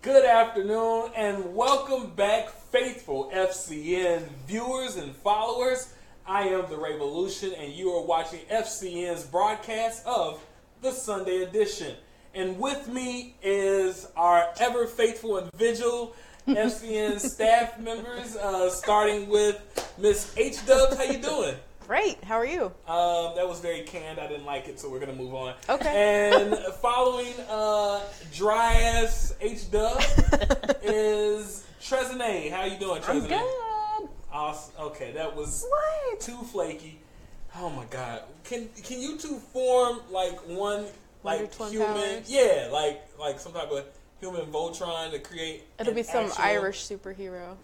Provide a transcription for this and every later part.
Good afternoon and welcome back, faithful FCN viewers and followers. I am the Revolution and you are watching FCN's broadcast of the Sunday edition. And with me is our ever faithful and vigil FCN staff members, uh, starting with Miss H Dubs. How you doing? Great. How are you? Um, that was very canned. I didn't like it, so we're gonna move on. Okay. And following uh, dry ass H Dub is Trezene. How you doing, I'm good. Awesome. Okay, that was What? too flaky. Oh my god. Can can you two form like one like human? Powers? Yeah, like like some type of human Voltron to create. It'll be some Irish superhero.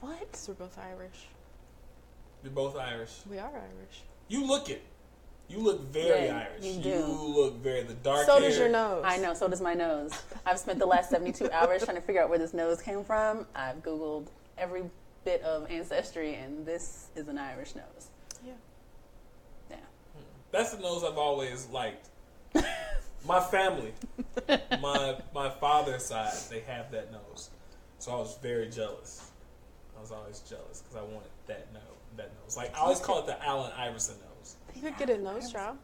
What? We're both Irish. You're both Irish. We are Irish. You look it. You look very Yeah, Irish. you do. You look very the dark. So does hair. your nose. I know, so does my nose. I've spent the last 72 hours trying to figure out where this nose came from. I've Googled every bit of ancestry, and this is an Irish nose. Yeah. Yeah. That's the nose I've always liked. my family, my my father's side, they have that nose, so I was very jealous. I was always jealous because I wanted that nose. That nose, like I always call it the Allen Iverson nose. You could get a nose job.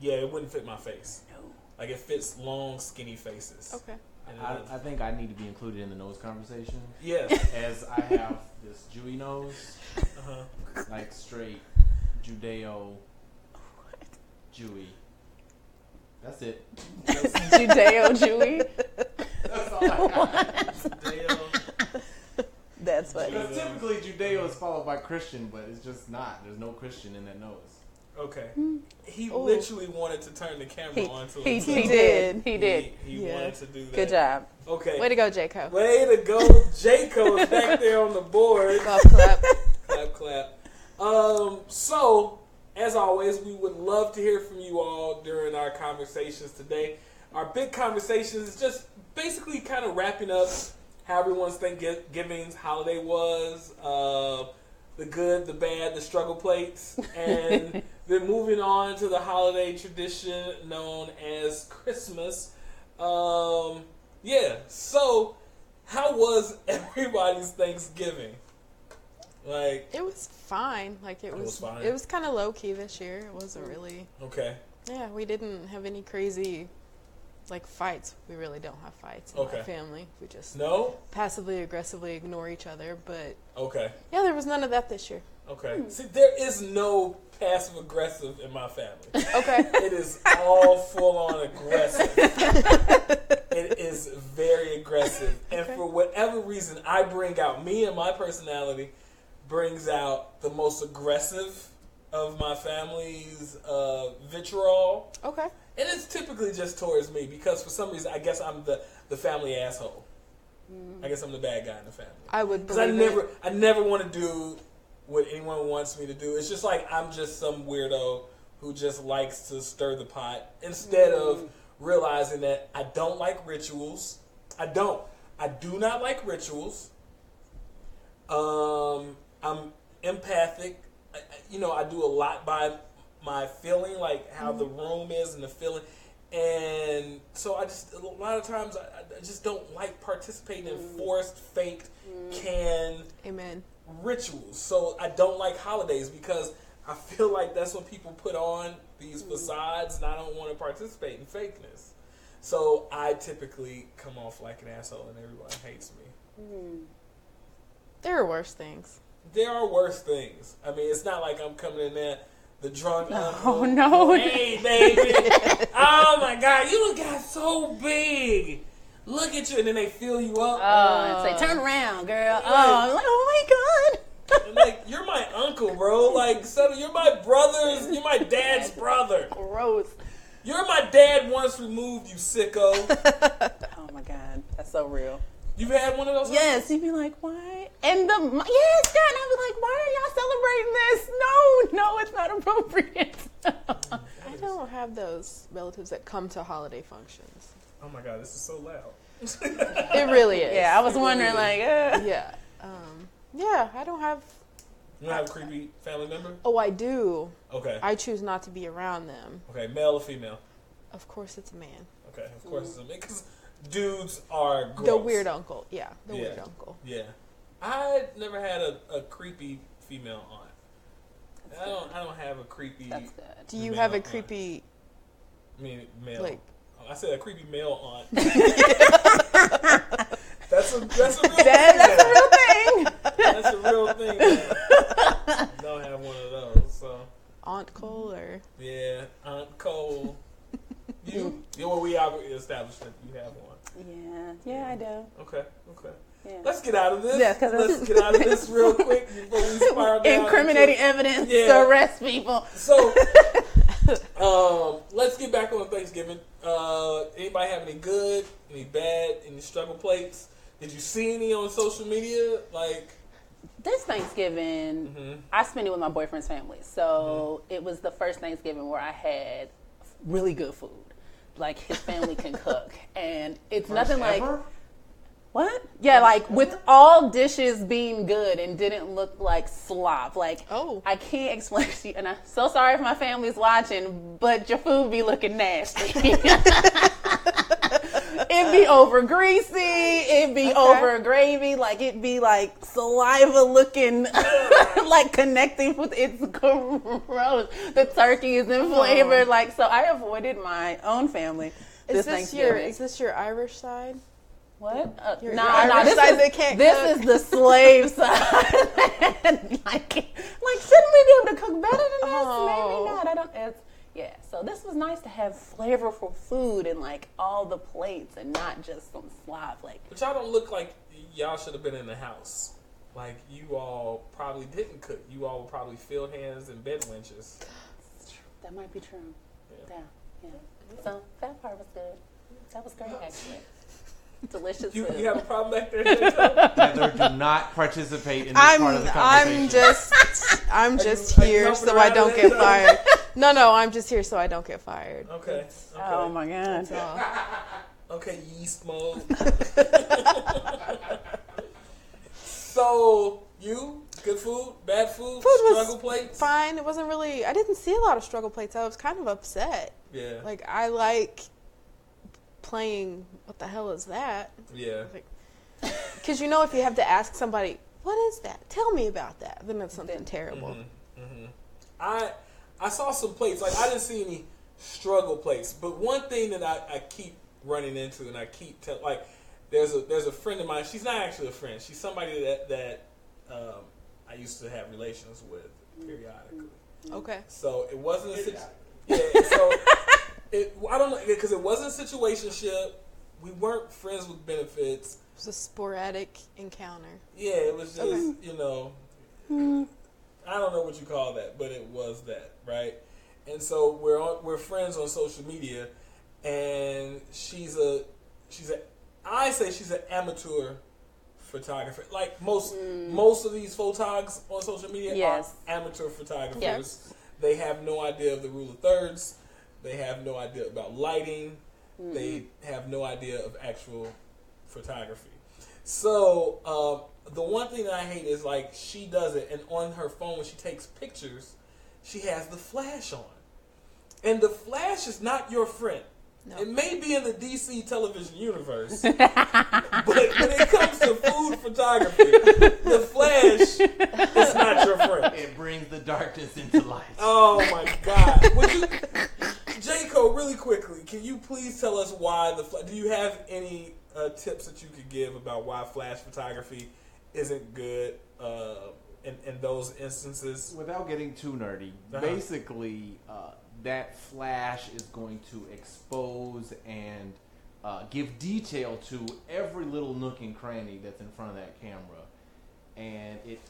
Yeah, it wouldn't fit my face. No. Like it fits long, skinny faces. Okay. And I, I think I need to be included in the nose conversation yeah. as I have this Jewy nose, Uh-huh. like straight Judeo Jewy. That's it. Judeo Jewy. That's all I got. Dale. That's funny. Because typically Judeo is followed by Christian, but it's just not. There's no Christian in that nose. Okay. He Ooh. literally wanted to turn the camera He, on to he, himself. he did. He did. He, he Yeah. wanted to do that. Good job. Okay. Way to go, Jaco. Way to go, Jaco is back there on the board. Golf clap. clap, clap. Um, so, as always, we would love to hear from you all during our conversations today. Our big conversation is just basically kind of wrapping up how everyone's Thanksgiving's holiday was, uh, the good, the bad, the struggle plates, and then moving on to the holiday tradition known as Christmas. Um, yeah, so how was everybody's Thanksgiving? Like, It was fine. Like it It was. was fine. It was kind of low key this year. It wasn't really. okay. Yeah, we didn't have any crazy, like fights. We really don't have fights in Okay. my family. We just No? passively aggressively ignore each other. But Okay. yeah, there was none of that this year. Okay. See, there is no passive aggressive in my family. Okay. It is all full on aggressive. it is very aggressive. And Okay. for whatever reason, I bring out, me and my personality brings out the most aggressive of my family's uh, vitriol. okay. And it's typically just towards me because for some reason, I guess I'm the, the family asshole. I guess I'm the bad guy in the family. I would Because I believe it. never, I never want to do what anyone wants me to do. It's just like I'm just some weirdo who just likes to stir the pot instead of realizing that I don't like rituals. I don't. I do not like rituals. Um, I'm empathic. I- you know, I do a lot by my feeling, like how the mm-hmm. room is and the feeling. And so I just, a lot of times, I, I just don't like participating in mm-hmm. forced, faked, mm-hmm. canned Amen. rituals. So I don't like holidays because I feel like that's what people put on these facades, and I don't want to participate in fakeness. So I typically come off like an asshole, and everyone hates me. There are worse things. There are worse things. I mean, it's not like I'm coming in there. The drunk Oh uncle. no. Hey, baby. oh my God, you done got so big. Look at you, and then they fill you up. Oh, and oh. say, turn around, girl. Oh, I'm like, oh my god. Like you're my uncle, bro. Like, so you're my brother's. You're my dad's brother. Gross. You're my dad once removed, you sicko. Oh my god. That's so real. You've had one of those? Yes, you'd be like, why? And the yes, God, and I'd be like, why are y'all celebrating this? No, no, it's not appropriate. I don't have those relatives that come to holiday functions. Oh my god, this is so loud. It really is. yeah, I was wondering, like, uh, Yeah. Um, yeah, I don't have. You don't have a creepy family member? Oh, I do. Okay. I choose not to be around them. Okay, male or female? Of course, it's a man. Okay, of course it's a man. Because dudes are gross. The weird uncle. Yeah, the Yeah. weird uncle. Yeah, I never had a, a creepy female aunt. I don't. I don't have a creepy. That's good. Do you have a aunt. creepy I mean, male. like? Oh, I said a creepy male aunt. that's a that's a real That- thing. that's a real thing. That's a real thing. Don't have one of those. So Aunt Cole or yeah, Aunt Cole. You, you well, we already established that you have one. Yeah, yeah, I do. Okay, okay. Yeah. Let's get out of this. Yeah, 'cause Let's get out of this real quick before we spiral down. Incriminating into- evidence Yeah. to arrest people. So, um, let's get back on Thanksgiving. Uh, anybody have any good, any bad, any struggle plates? Did you see any on social media? Like, This Thanksgiving, Mhm. I spent it with my boyfriend's family. So Mm-hmm. it was the first Thanksgiving where I had really good food. Like his family can cook. And it's nothing like Ever? what? Yeah, like with all dishes being good and didn't look like slop. Like Oh. I can't explain to you and I'm so sorry if my family's watching, but your food be looking nasty. It'd be over greasy, it'd be over gravy, like it'd be like saliva looking like connecting with it's gross. The turkey is in flavor, like so I avoided my own family. is this this your is this your Irish side? What? Uh, Your- nah, your nah. Irish This, side is, that can't this cook. is the slave side. like, like, shouldn't we be able to cook better than this? Oh. Maybe not. I don't. It's, yeah. So this was nice to have flavorful food and like all the plates and not just some slop. Like but y'all don't look like y'all should have been in the house. Like, you all probably didn't cook. You all were probably field hands and bed wenches. that might be true. Yeah. Yeah. Yeah. So that part was good. That was great actually. Delicious You, food. you have a problem back there? Heather, do not participate in this I'm part of the conversation. I'm just I'm just you here so I don't get that? fired. No, no, I'm just here so I don't get fired. Okay. okay. Oh my god. Okay, yeast mode. so you good food, bad food, Food was struggle plates. Fine. It wasn't really. I didn't see a lot of struggle plates. I was kind of upset. Yeah, Like I like playing. What the hell is that? yeah, Like, because you know, if you have to ask somebody, "What is that? Tell me about that," then it's something terrible. Mm-hmm. I I saw some plates. Like I didn't see any struggle plates, but one thing that I, I keep running into, and I keep tell like there's a there's a friend of mine. She's not actually a friend. She's somebody that that um, I used to have relations with periodically. Okay. So it wasn't a situ- yeah. So it I don't know because it wasn't a situationship. We weren't friends with benefits. It was a sporadic encounter. Yeah, it was just you know. Hmm. I don't know what you call that, but it was that right. And so we're on we're friends on social media, and she's a she's a I say she's an amateur photographer. Like most hmm. most of these photogs on social media Yes. are amateur photographers. Yes. They have no idea of the rule of thirds. They have no idea about lighting. They have no idea of actual photography. So um, the one thing that I hate is like she does it, and on her phone when she takes pictures, she has the flash on, and the flash is not your friend. No. It may be in the DC television universe, but when it comes to food photography, the flash is not your friend. It brings the darkness into light. Oh my God! Would you, Jayco, really quickly, can you please tell us why the? Do you have any uh, tips that you could give about why flash photography isn't good uh, in in those instances? Without getting too nerdy, Uh-huh. basically, uh, that flash is going to expose and uh, give detail to every little nook and cranny that's in front of that camera. And it,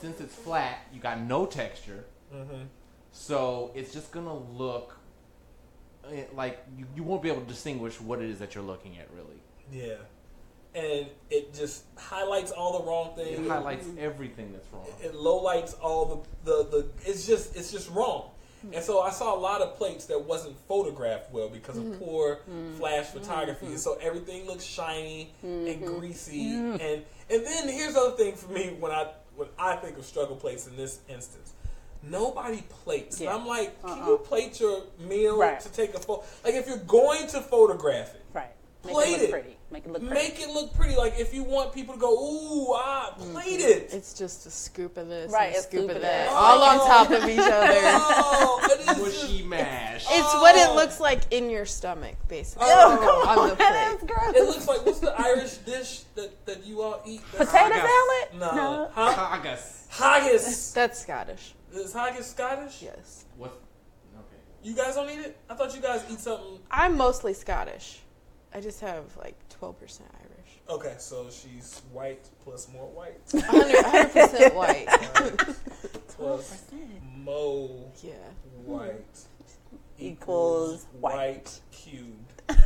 since it's flat, you got no texture, Mm-hmm. so it's just gonna look Uh, like you, you won't be able to distinguish what it is that you're looking at. Really, Yeah, and it just highlights all the wrong things. it highlights everything that's wrong. it lowlights all the, the, the it's just it's just wrong. And so I saw a lot of plates that wasn't photographed well because of mm-hmm. poor mm-hmm. flash mm-hmm. photography. And so everything looks shiny and greasy. And and then here's the other thing for me when I when I think of struggle plates in this instance. Nobody plates. And I'm like, can Uh-uh. you plate your meal Right. to take a photo? Like if you're going to photograph it, Right. Make plate it look it. pretty. Make it look pretty. Make it look pretty. Like if you want people to go, ooh, ah, plate it. It's just a scoop of this, Right, and a a scoop, scoop of of that, that. all on Oh. top of each other. Oh, it is Mushy mash. It's what it Oh. looks like in your stomach, basically. Oh, come on the That's gross. It looks like what's the Irish dish that, that you all eat? That's- Potato Haggis. salad? No. Huh? Haggis. Haggis. That's Scottish. Is haggis Scottish? Yes, What? Okay. You guys don't eat it? I thought you guys eat something. I'm mostly Scottish. I just have like 12% Irish. Okay, so she's white plus more white 100 percent white. plus mo Yeah. white Equals white white. cubed.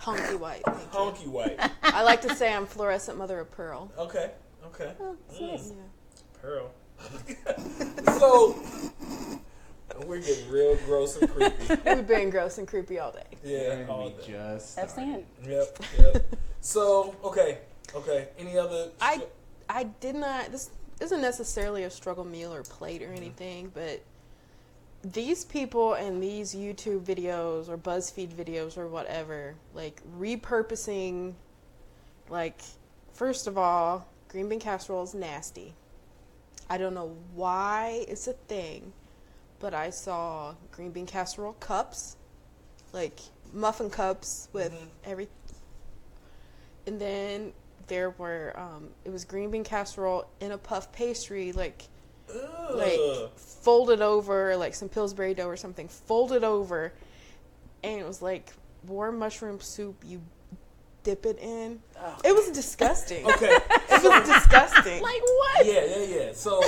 Honky white. Thank you. Honky white. I like to say I'm fluorescent mother of pearl. Okay, okay. Oh, yeah. Mm. Pearl. so we're getting real gross and creepy. We've been gross and creepy all day. Yeah, And all we day. just That's started. it. Yep, yep. so okay, okay. Any other? I I did not. This isn't necessarily a struggle meal or plate or mm-hmm. anything, but these people and these YouTube videos or BuzzFeed videos or whatever, like repurposing, like first of all, green bean casserole is nasty. I don't know why it's a thing, but I saw green bean casserole cups, like muffin cups with Mhm. every and then there were um, it was green bean casserole in a puff pastry like Ugh. like folded over like some Pillsbury dough or something folded over and it was like warm mushroom soup you dip it in it was disgusting okay. it was disgusting Like what? Yeah, yeah, yeah. So,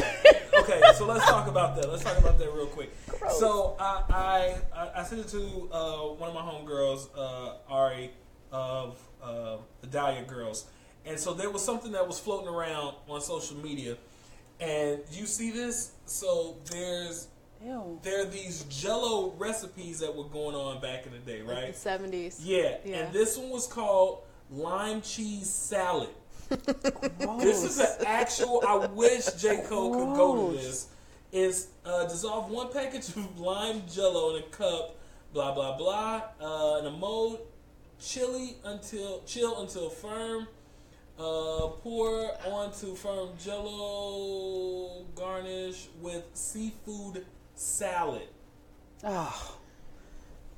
okay, so let's talk about that. Let's talk about that real quick. Gross. So, I, I I- I sent it to uh, one of my homegirls, uh, Ari, of uh, the Dahlia Girls, and so there was something that was floating around on social media, and you see this. So there's Ew. there are these Jello recipes that were going on back in the day, like right? the 70s Yeah, Yeah. and this one was called lime cheese salad. This is an actual. I wish J Cole could go to this. Is uh, dissolve one package of lime Jello in a cup. Blah blah blah. Uh, in a mold, chili until chill until firm. Uh, pour onto firm Jello. Garnish with seafood salad. Oh,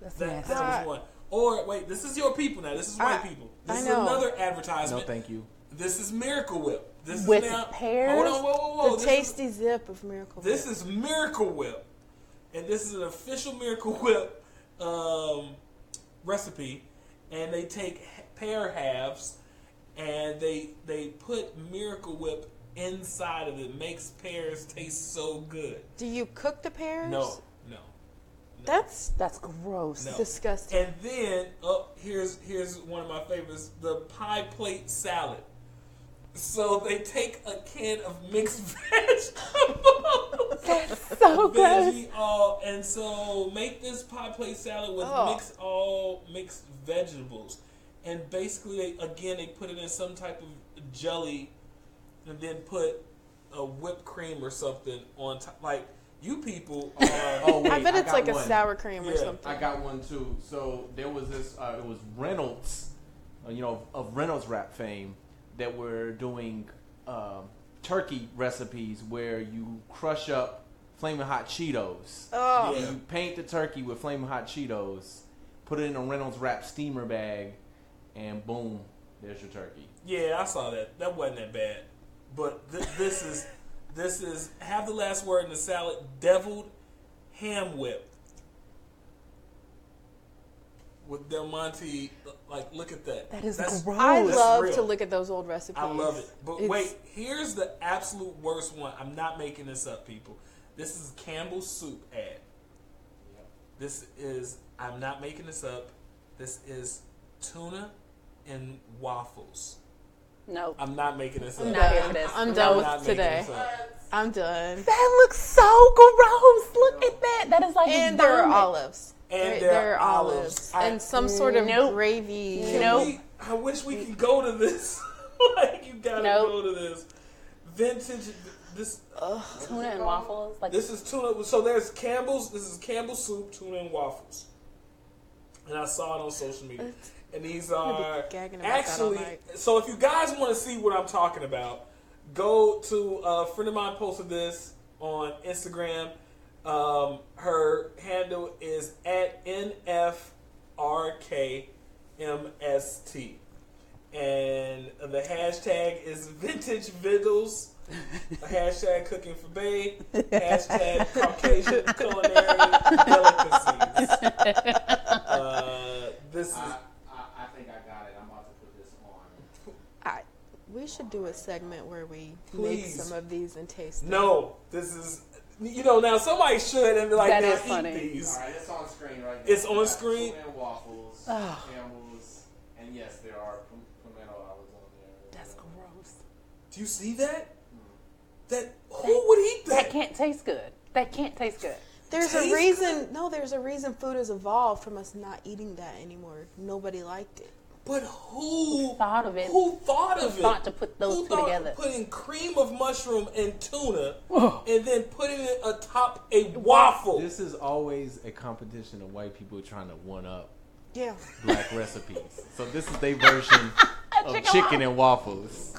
that's That, nasty. that was one. Or wait, this is your people now. This is white I- people. This I is another advertisement. No, thank you. This is Miracle Whip. This With is now. pears? Hold on, whoa, whoa, whoa. the This tasty zip of miracle Is, this Whip. is Miracle Whip, and this is an official Miracle Whip um, recipe. And they take pear halves, and they they put Miracle Whip inside of it. Makes pears taste so good. do you cook the pears No, no. That's That's gross. No. disgusting And then, oh, here's here's one of my favorites: the pie plate salad. So they take a can of mixed vegetables. That's so gross. Veggie all, and so make this pie plate salad with Oh. mixed all mixed vegetables, and basically they, again they put it in some type of jelly, and then put a whipped cream or something on top. Like you people are. Oh wait, i bet it's got like a sour cream or something I got one too. So there was this. Uh, it was Reynolds, uh, you know, of Reynolds wrap fame, that were doing um, turkey recipes where you crush up flaming hot Cheetos. oh Yeah. And you paint the turkey with flaming hot Cheetos, put it in a Reynolds wrap steamer bag, and boom, there's your turkey. Yeah, I saw that. That wasn't that bad. But th- this is this is have the last word in the salad. Deviled ham whip with Del Monte. Like, look at that. That is That's- gross. I That's love real. to look at those old recipes. I love it. But It's- wait, here's the absolute worst one. I'm not making this up, people. This is Campbell's soup ad. This is I'm not making this up. This is tuna and waffles. No. I'm not making this up. I'm not here for this. I'm done I'm with not today. this. I'm done. That looks so gross. Look at that. That is like And there are olives. And there, there there are are olives. olives I- and some sort of Nope. gravy. Can Nope. we- I wish we could go to this. like you gotta Nope. go to this vintage. This Tuna and waffles. Like this is tuna. So there's Campbell's. This is Campbell's soup, tuna and waffles. And I saw it on social media. And these are be gagging about that all actually. So if you guys want to see what I'm talking about, go to a friend of mine posted this on Instagram. Um, her handle is at nfrkmst, and the hashtag is vintage vittles. hashtag cooking for bay. Hashtag Caucasian culinary delicacies. Uh, this is I, I, I think I got it. I'm about to put this on. I, we should do a segment where we Please. make some of these and taste them. no. This is you know now somebody should and be like That "Now is eat funny. these. All right, it's on screen right now. It's on screen? and waffles, Oh. Campbell's, and yes, there are pim- pimento olives on there. That's gross. Do you see that? Hmm. That who would eat That that? can't taste good. That can't taste good. There's a Tastes reason. No, there's a reason food has evolved from us not eating that anymore. Nobody liked it. But who Thought of it. Who thought of it? thought to put those Who two thought together? Putting cream of mushroom and tuna, Ugh. and then putting it atop a waffle. This is always a competition of white people trying to one up Yeah. black recipes. So this is their version of Chicken chicken and waffles.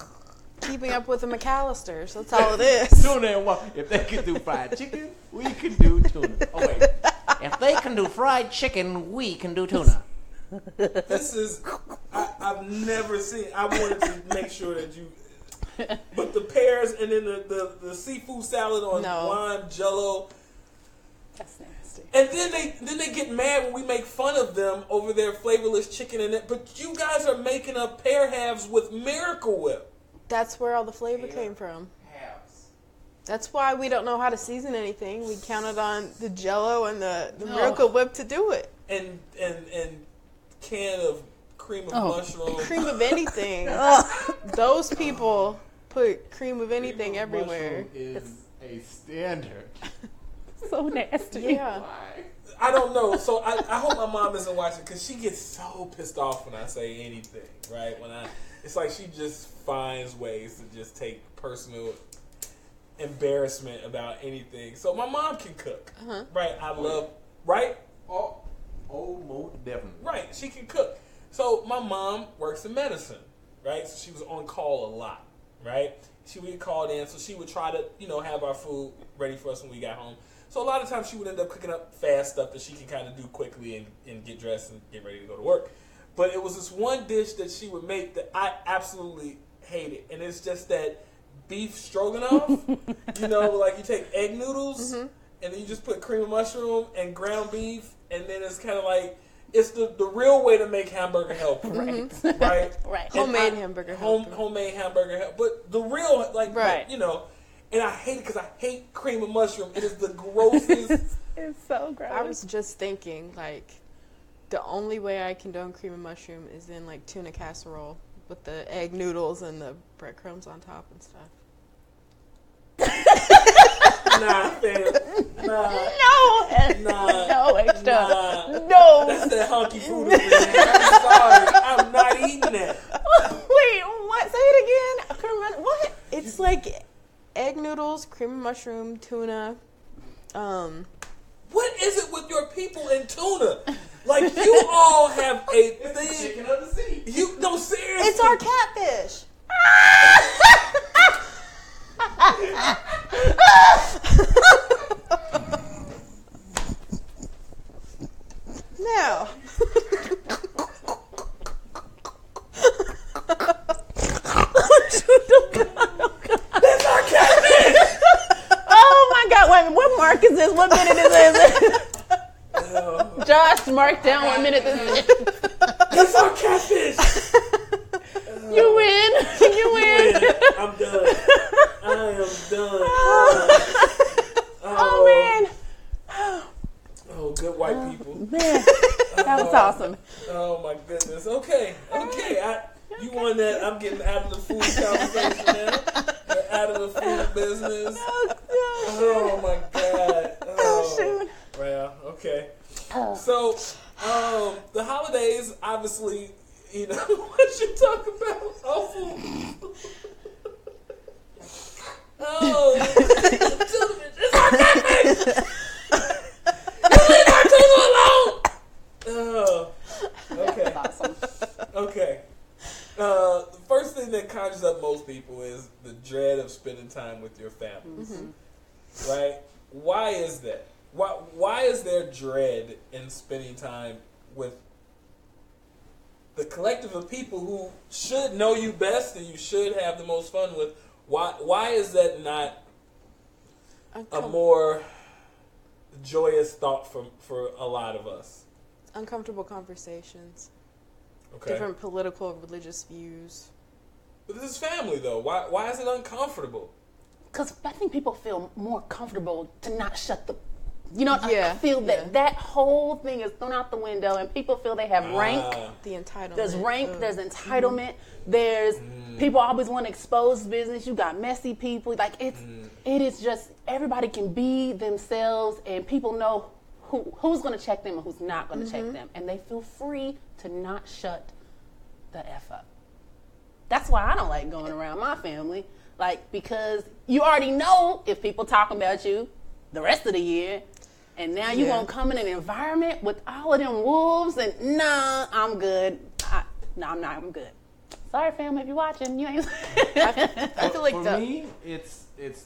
Keeping up with the McAllisters. That's all it is. Tuna and waffles. Oh, if they can do fried chicken, we can do tuna. Oh wait, If they can do fried chicken, we can do tuna. This is I, I've never seen. I wanted to make sure that you. But the pears and then the, the, the seafood salad on No. lime jello, That's nasty. and then they then they get mad when we make fun of them over their flavorless chicken and it. But you guys are making up pear halves with Miracle Whip. That's where all the flavor came from. halves. That's why we don't know how to season anything. We counted on the Jello and the, the Miracle Whip to do it. and and and can of cream of Oh. mushroom. Cream of anything. Those people put cream of anything Cream of everywhere. mushroom is a standard. So nasty. Yeah. Why? I don't know. So I, I hope my mom isn't watching because she gets so pissed off when I say anything. Right when I, it's like she just finds ways to just take personal embarrassment about anything. So my mom can cook. Uh-huh. Right. I love. Right. Oh, oh, most definitely. Right, she can cook. So my mom works in medicine, right? So she was on call a lot, right? She would get called in, so she would try to, you know, have our food ready for us when we got home. So a lot of times she would end up cooking up fast stuff that she can kind of do quickly and, and get dressed and get ready to go to work. But it was this one dish that she would make that I absolutely hated, and it's just that beef stroganoff. you know, like you take egg noodles mm-hmm. and then you just put cream of mushroom and ground beef, and then it's kind of like it's the, the real way to make hamburger help, mm-hmm. right? Right, Right. Homemade I- hamburger home, helper. homemade hamburger help, but the real like Right. you know. And I hate it because I hate cream of mushroom. It is the grossest. It's so gross. I was just thinking, like, the only way I condone cream of mushroom is in, like, tuna casserole with the egg noodles and the breadcrumbs on top and stuff. nah, fam. Nah, no. nah. No extra. Nah. No. That's that hunky food. man. I'm sorry. I'm not eating that. Wait, what? Say it again. I couldn't remember. What? It's like egg noodles, cream mushroom, tuna. Um, What is it with your people in tuna? Like you all have a thing. Chicken of the sea. You no seriously. it's our catfish. now, That's our catfish. Oh my God! Wait, what mark is this? What minute is this? Josh, mark down what minute this is. That's our catfish. You win. done. Time with the collective of people who should know you best and you should have the most fun with? Why why is that not a more joyous thought for for a lot of us? uncomfortable conversations, Okay, different political, religious views. but this is family though. Why why is it uncomfortable? Because I think people feel more comfortable to not shut the. You know, I- I feel that yeah. that whole thing is thrown out the window, and people feel they have ah. rank. Ah. The entitlement. There's rank. of- There's mm-hmm. entitlement. There's mm. people always want to expose business. You got messy people. Like it's, mm. it is just everybody can be themselves, and people know who who's going to check them and who's not going to check mm-hmm. them, and they feel free to not shut the f up. That's why I don't like going around my family, like because you already know if people talking about you the rest of the year. And now you Yeah. gonna come in an environment with all of them wolves and nah, I'm good. I, no, I'm not. I'm good. Sorry, family, if you're watching, you ain't. I feel like For the me, it's it's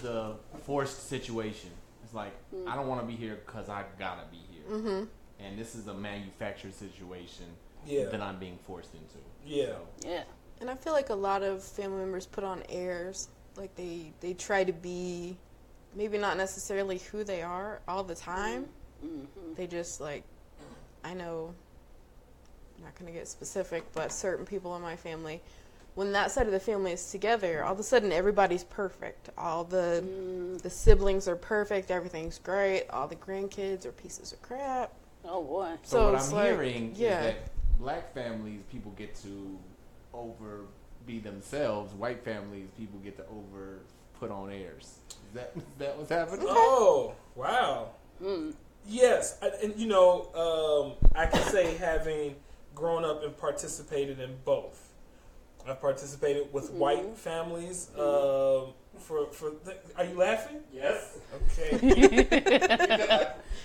the forced situation. It's like Mm. I don't want to be here because I gotta be here, mm-hmm. and this is a manufactured situation Yeah. that I'm being forced into. Yeah. yeah. And I feel like a lot of family members put on airs. Like they they try to be maybe not necessarily who they are all the time. Mm-hmm. They just like I know I'm not going to get specific, but certain people in my family when that side of the family is together, all of a sudden everybody's perfect. All the mm. the siblings are perfect, everything's great, all the grandkids are pieces of crap. Oh boy. So, So what I'm like- hearing yeah. is that black families people get to over be themselves. White families people get to over put on airs. Is that is that what's happening? Oh, wow. Yes, I- and you know, um, I can say having grown up and participated in both. I've participated with white families. Um, for for, th- are you laughing? Yes, Okay.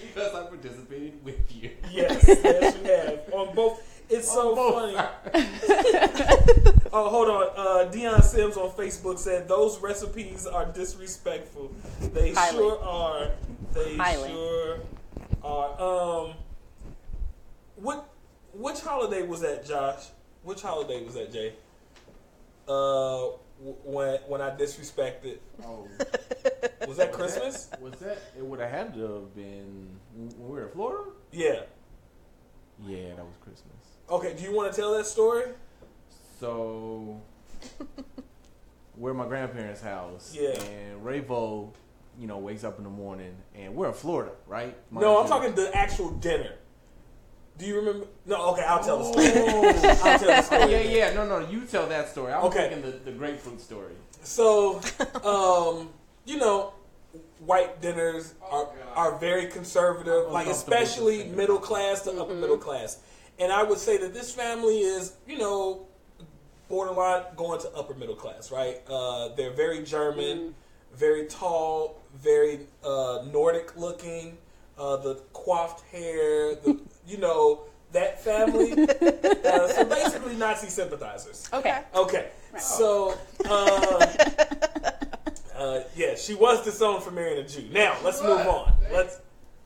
because I participated with you. yes, yes, you have on both. It's so funny. Oh, hold on. Uh, Dion Sims on Facebook said those recipes are disrespectful. They Highly. sure are. They Highly. sure are. Um, what which holiday was that, Josh? Which holiday was that, Jay? Uh, w- when when I disrespected Oh, was that Christmas? was that? It would have had to have been when we were in Florida. Yeah. Yeah, that was Christmas. Okay. Do you want to tell that story? So we're at my grandparents' house. Yeah. And Rayvo, you know, wakes up in the morning and we're in Florida, right? Mind No, I'm you. talking the actual dinner. Do you remember? No. Okay, I'll tell the story. Oh. I'll tell the story. yeah, yeah, no, no, you tell that story. I'm Okay. thinking the, the grapefruit story. So, um, you know, white dinners are God. are very conservative, like especially middle class to upper middle class. And I would say that this family is, you know, borderline going to upper middle class, right? Uh, they're very German, very tall, very uh, Nordic looking. Uh, the coiffed hair, the you know that family. uh, so basically, Nazi sympathizers. Okay. Okay, so uh, uh, yeah, she was disowned for marrying a Jew. Now let's move on. Let's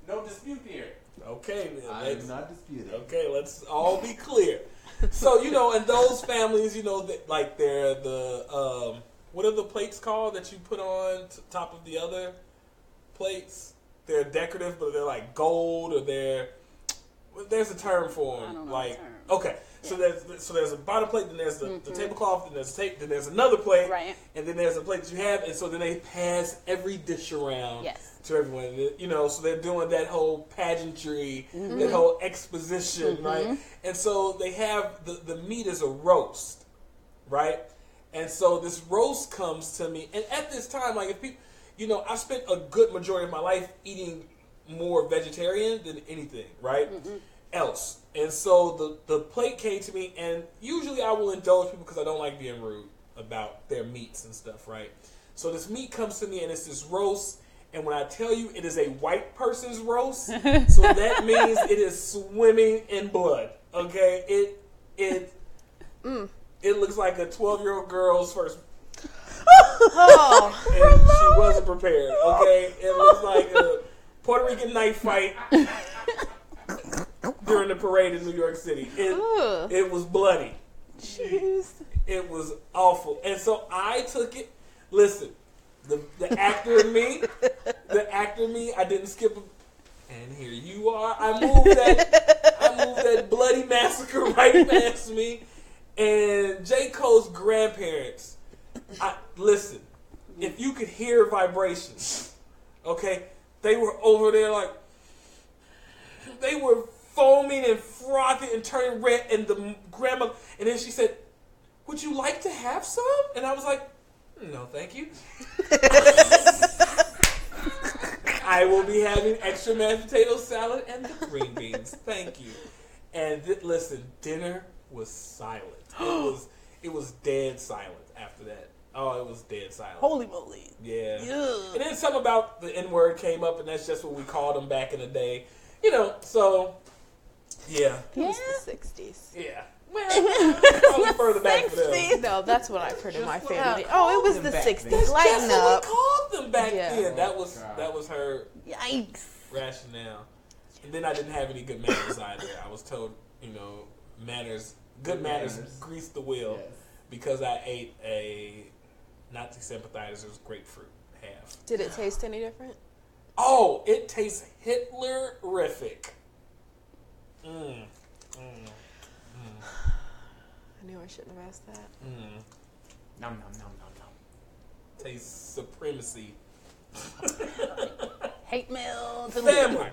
No dispute here. Okay, then, I let's- am not disputing. okay, let's all be clear. So you know, in those families, you know, that like they're the um, what are the plates called that you put on t- top of the other plates? They're decorative, but they're like gold or they're there's a term for them. I don't know like the term. okay, so there's so there's a bottom plate, then there's the, the tablecloth, then there's tape, then there's another plate, Right. and then there's a plate that you have, and so then they pass every dish around Yes. To everyone. You know, so they're doing that whole pageantry, Mm-hmm. that whole exposition, right? And so they have the the meat is a roast, right? And so this roast comes to me, and at this time, like if people, you know, I spent a good majority of my life eating more vegetarian than anything, right? Else, and so the the plate came to me, and usually I will indulge people because I don't like being rude about their meats and stuff, right? So this meat comes to me, and it's this roast. And when I tell you it is a white person's roast, so that means it is swimming in blood. Okay, it it mm. It looks like a 12 year old girl's first, Oh, and she wasn't prepared. Okay, it looks like a Puerto Rican knife fight during the parade in New York City. It, Ugh. it was bloody. Jeez. It was awful. And so I took it. Listen, the, the actor in me, the actor in me, I didn't skip a. And here you are. I moved that. I moved that bloody massacre right past me. And J. Cole's grandparents. I listen. If you could hear vibrations, okay, they were over there like they were foaming and frothing and turning red. And the grandma, and then she said, "Would you like to have some?" And I was like, "No, thank you." I will be having extra mashed potato salad and the green beans. Thank you. And th- listen, dinner was silent. It was it was dead silent after that. Oh, it was dead silent. Holy moly. Yeah. Ugh. And then something about the N word came up, and that's just what we called them back in the day. You know, so yeah, it was the 60s. yeah. Well, probably further back for them. No, that's what I've heard in my family. Oh, it was the back 60s. That's Lighten just what up. we called them back Yeah. then. That was God. that was her Yikes. rationale. And then I didn't have any good manners either. I was told, you know, manners, good Good manners, manners. grease the wheel Yes. because I ate a Nazi sympathizer's grapefruit half. Did it taste any different? Oh, it tastes Hitlerific. Mm. Mm. I knew I shouldn't have asked that. Mm. Nom nom nom nom nom. Tastes supremacy. Hate mail to Family.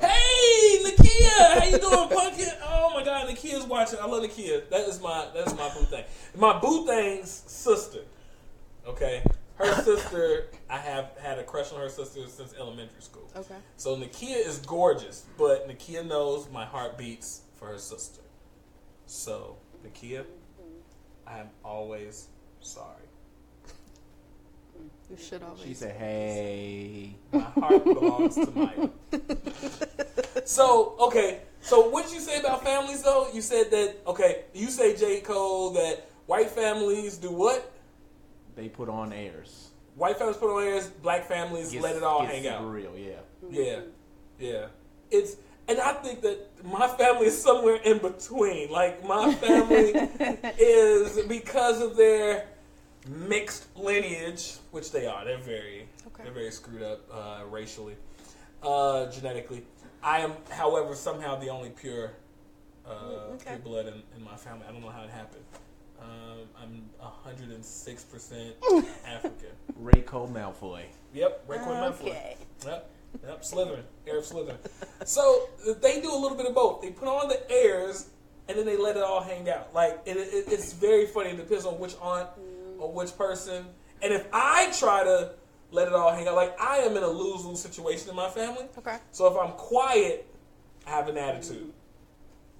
Hey, Nakia, how you doing, pumpkin? Oh my God, Nakia's watching. I love Nakia. That is my that is my boo thing. My boo thing's sister. Okay, her sister. I have had a crush on her sister since elementary school. Okay. So Nakia is gorgeous, but Nakia knows my heart beats for her sister. So Nakia, I am always sorry. You should always. She said, "Hey." My heart belongs to Maya. So, okay. So, what did you say about families, though? You said that, okay, you say, J. Cole, that white families do what? They put on airs. White families put on airs, black families Gets- let it all hang super out. Real, yeah. Yeah. Yeah. It's, and I think that my family is somewhere in between. Like, my family is, because of their mixed lineage, which they are, they're very, Okay. they're very screwed up uh, racially, uh, genetically. I am, however, somehow the only pure, uh, Okay. pure blood in, in my family. I don't know how it happened. Um, I'm 106% African. Rayco Malfoy. Yep, Raekwon Malfoy. Okay. Yep, yep, Slytherin, Arab Slytherin. So they do a little bit of both. They put on the airs, and then they let it all hang out. Like it, it, it's very funny. It depends on which aunt or which person. And if I try to let it all hang out, like I am in a lose lose situation in my family. Okay. So if I'm quiet, I have an attitude,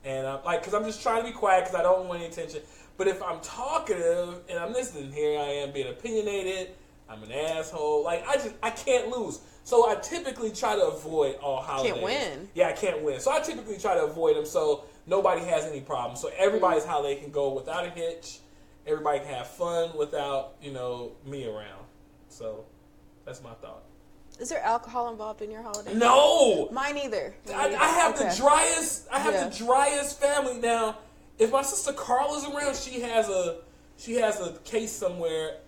and I'm like, because I'm just trying to be quiet because I don't want any attention. But if I'm talkative and I'm listening, here I am being opinionated. I'm an asshole. Like I just I can't lose. So I typically try to avoid all holidays. Can't win. Yeah, I can't win. So I typically try to avoid them so nobody has any problems. So everybody's mm. holiday can go without a hitch. Everybody can have fun without you know me around. So that's my thought. Is there alcohol involved in your holiday? No. Mine either. I, I have Okay. the driest. I have Yeah. the driest family now. If my sister Carla's around, she has a she has a case somewhere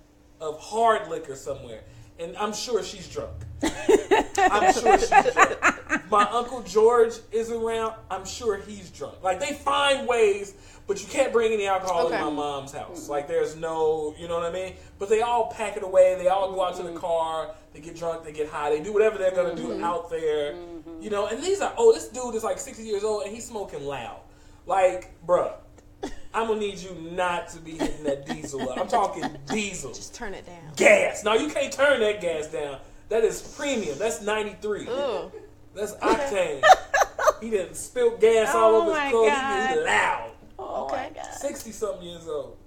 of hard liquor somewhere, and I'm sure she's drunk. I'm sure she's drunk. My uncle George is around. I'm sure he's drunk. Like they find ways, but you can't bring any alcohol Okay. in my mom's house. Like there's no, you know what I mean. But they all pack it away. They all go out to the mm-hmm. car. They get drunk. They get high. They do whatever they're gonna do mm-hmm. out there. Mm-hmm. You know. And these are oh, this dude is like 60 years old and he's smoking loud. Like, bruh. I'm gonna need you not to be hitting that diesel up. I'm talking diesel. Just turn it down. Gas. Now you can't turn that gas down. That is premium. That's 93. Ugh. That's octane. he didn't spill gas all Oh over his oh clothes. God. He, he loud. Oh Okay. my god. 60 something years old.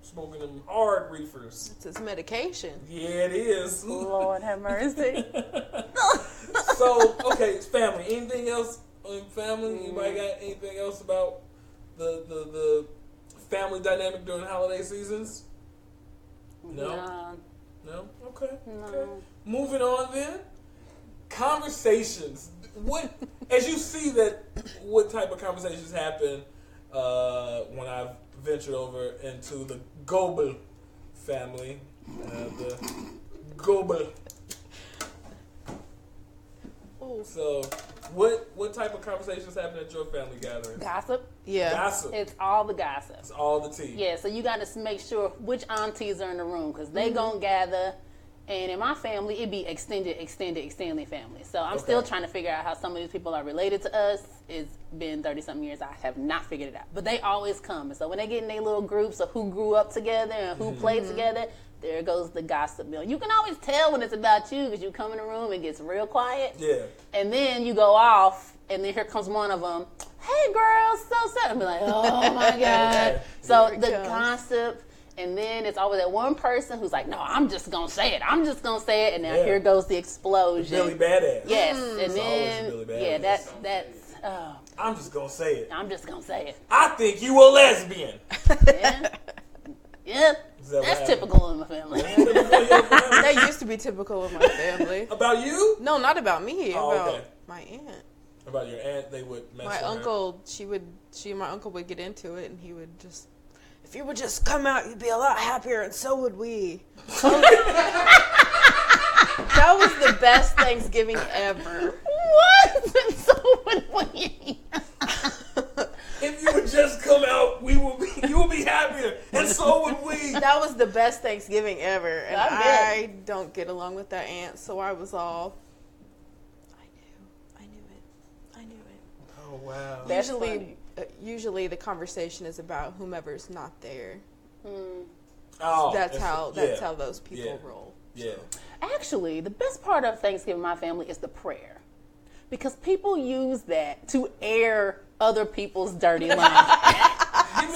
Smoking them hard reefers. It's his medication. Yeah, it is. Lord have mercy. so, okay, it's family. Anything else on family? Anybody mm. got anything else about the, the, the family dynamic during holiday seasons? No. Nah, No. Okay. No. Okay. Moving on then. Conversations. What as you see that what type of conversations happen uh, when I've ventured over into the Goebel family, uh, the Goebel. Ooh. So, what what type of conversations happen at your family gathering? gossip. Yeah. Gossip. It's all the gossip. It's all the tea. Yeah, so you got to make sure which aunties are in the room because they Mm-hmm. gonna gather. And in my family, it'd be extended, extended, extended family. So I'm still trying to figure out how some of these people are related to us. It's been 30 something years. I have not figured it out. But they always come. And so when they get in their little groups of who grew up together and who Mm-hmm. played together, there goes the gossip mill. You can always tell when it's about you because you come in the room, and it gets real quiet. Yeah. And then you go off, and then here comes one of them. Hey, girls, so sad. And be like, oh my god. So the comes. gossip, and then it's always that one person who's like, no, I'm just gonna say it. I'm just gonna say it. And now Yeah. here goes the explosion. Billy Badass. Yes, Mm. and It's then always Billy yeah, Badass. that's that's. Oh, I'm just gonna say it. I'm just gonna say it. I think you a lesbian. Yeah, yeah. That That's happened? typical in my family. That used to be typical of my family. About you? No, not about me. Oh, about okay. my aunt. About your aunt? They would mess My with her. uncle, she would, she and my uncle would get into it, and he would just, if you would just come out, you'd be a lot happier, and so would we. that was the best Thanksgiving ever. what? And so when we. If you would just come out, we will be. You will be happier, and so would we. That was the best Thanksgiving ever, and I. I don't get along with that aunt, so I was all. I knew, I knew it, I knew it. Oh wow. That's usually, funny. uh, usually the conversation is about whomever's not there. Oh, That's it's- how. That's yeah, how those people Yeah. roll. Yeah. Actually, the best part of Thanksgiving my family is the prayer. Because people use that to air other people's dirty laundry.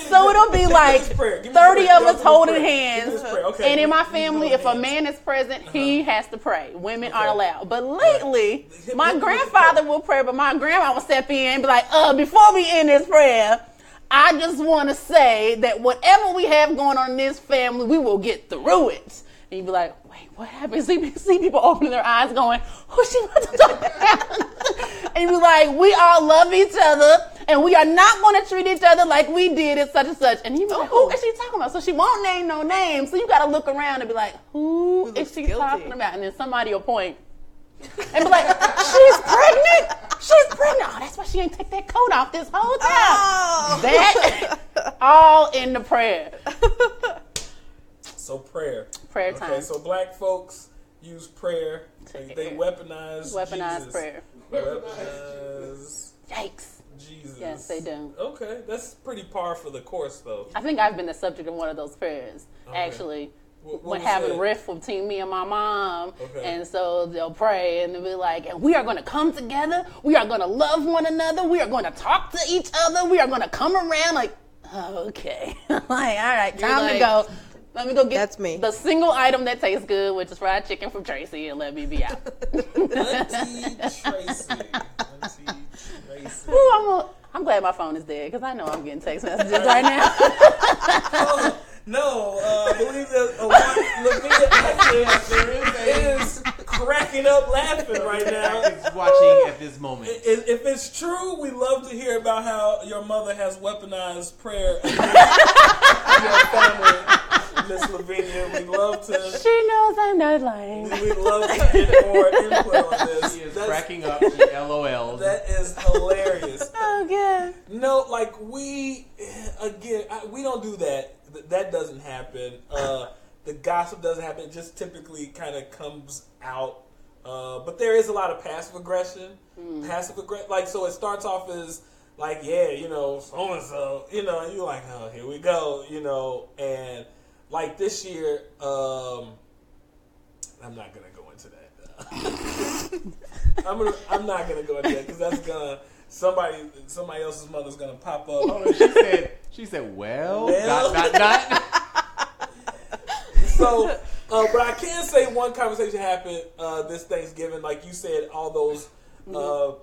So it'll be like this prayer. Give me 30 of us holding hands. Give me this prayer. Okay, and in my family, if a man is present, he has to pray. Women aren't allowed. But lately, Hit- my hit me with the grandfather will pray, but my grandma will step in and be like, uh, before we end this prayer, I just want to say that whatever we have going on in this family, we will get through it. And you'd be like, wait, what happened? See, see people opening their eyes going, who's she about to talk about? and you'd be like, we all love each other, and we are not going to treat each other like we did at such and such. And you'd like, who oh. is she talking about? So she won't name no names. So you got to look around and be like, who is looks she guilty? talking about? And then somebody will point and be like, she's pregnant. She's pregnant. Oh, that's why she ain't take that coat off this whole time. Oh. That all in the prayer. So prayer. Prayer Okay, time. so black folks use prayer. They, they weaponize Weaponized Jesus. prayer. Weaponize Yikes. Jesus. Yes, they do. Okay, that's pretty par for the course, though. I think I've been the subject of one of those prayers. Okay. Actually, What- what when having rift between me and my mom, Okay. and so they'll pray and they'll be like, "And we are going to come together. We are going to love one another. We are going to talk to each other. We are going to come around." Like, okay, like, all right, time like, to go. Let me go get That's me. the single item that tastes good, which is fried chicken from Tracy, and let me be out. Auntie Tracy. Auntie Tracy. Ooh, I'm, a, I'm glad my phone is dead because I know I'm getting text messages right now. Oh, no, uh, I believe that uh, one Lavinia Atkins is cracking up laughing right now. Is watching at this moment. If if it's true, we love to hear about how your mother has weaponized prayer against your family, Miss Lavinia. We love to. she knows I'm not lying. We love to get more input on this. She is That's- cracking up. She LOLs. That is hilarious. Oh god. No, like we again, I, we don't do that. That doesn't happen. Uh, the gossip doesn't happen. It just typically kind of comes out. Uh, but there is a lot of passive aggression. Passive aggression, like so, it starts off as like, yeah, you know, so and so, you know, and you're like, oh, here we go, you know, and like this year, um, I'm not gonna go into that. I'm gonna, I'm not gonna go into that because that's gonna somebody somebody else's mother's gonna pop up. Oh, she said. She said, "Well, Well. dot dot dot." So, uh, but I can say one conversation happened uh, this Thanksgiving. Like you said, all those uh,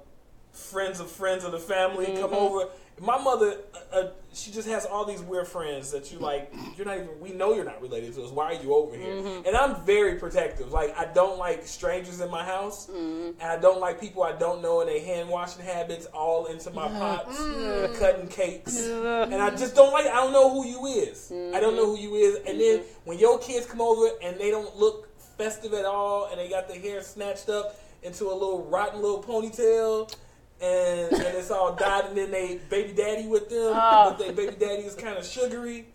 friends of friends of the family come over. My mother, uh, uh, she just has all these weird friends that you like. You're not even. We know you're not related to us. Why are you over here? Mm-hmm. And I'm very protective. Like I don't like strangers in my house, mm-hmm. and I don't like people I don't know and they hand washing habits all into my pots, mm. cutting cakes, and I just don't like. I don't know who you is. I don't know mm-hmm. who you is. And then when your kids come over and they don't look festive at all, and they got their hair snatched up into a little rotten little ponytail. And, and it's all dyed, and then they baby daddy with them, Oh. but they baby daddy is kind of sugary,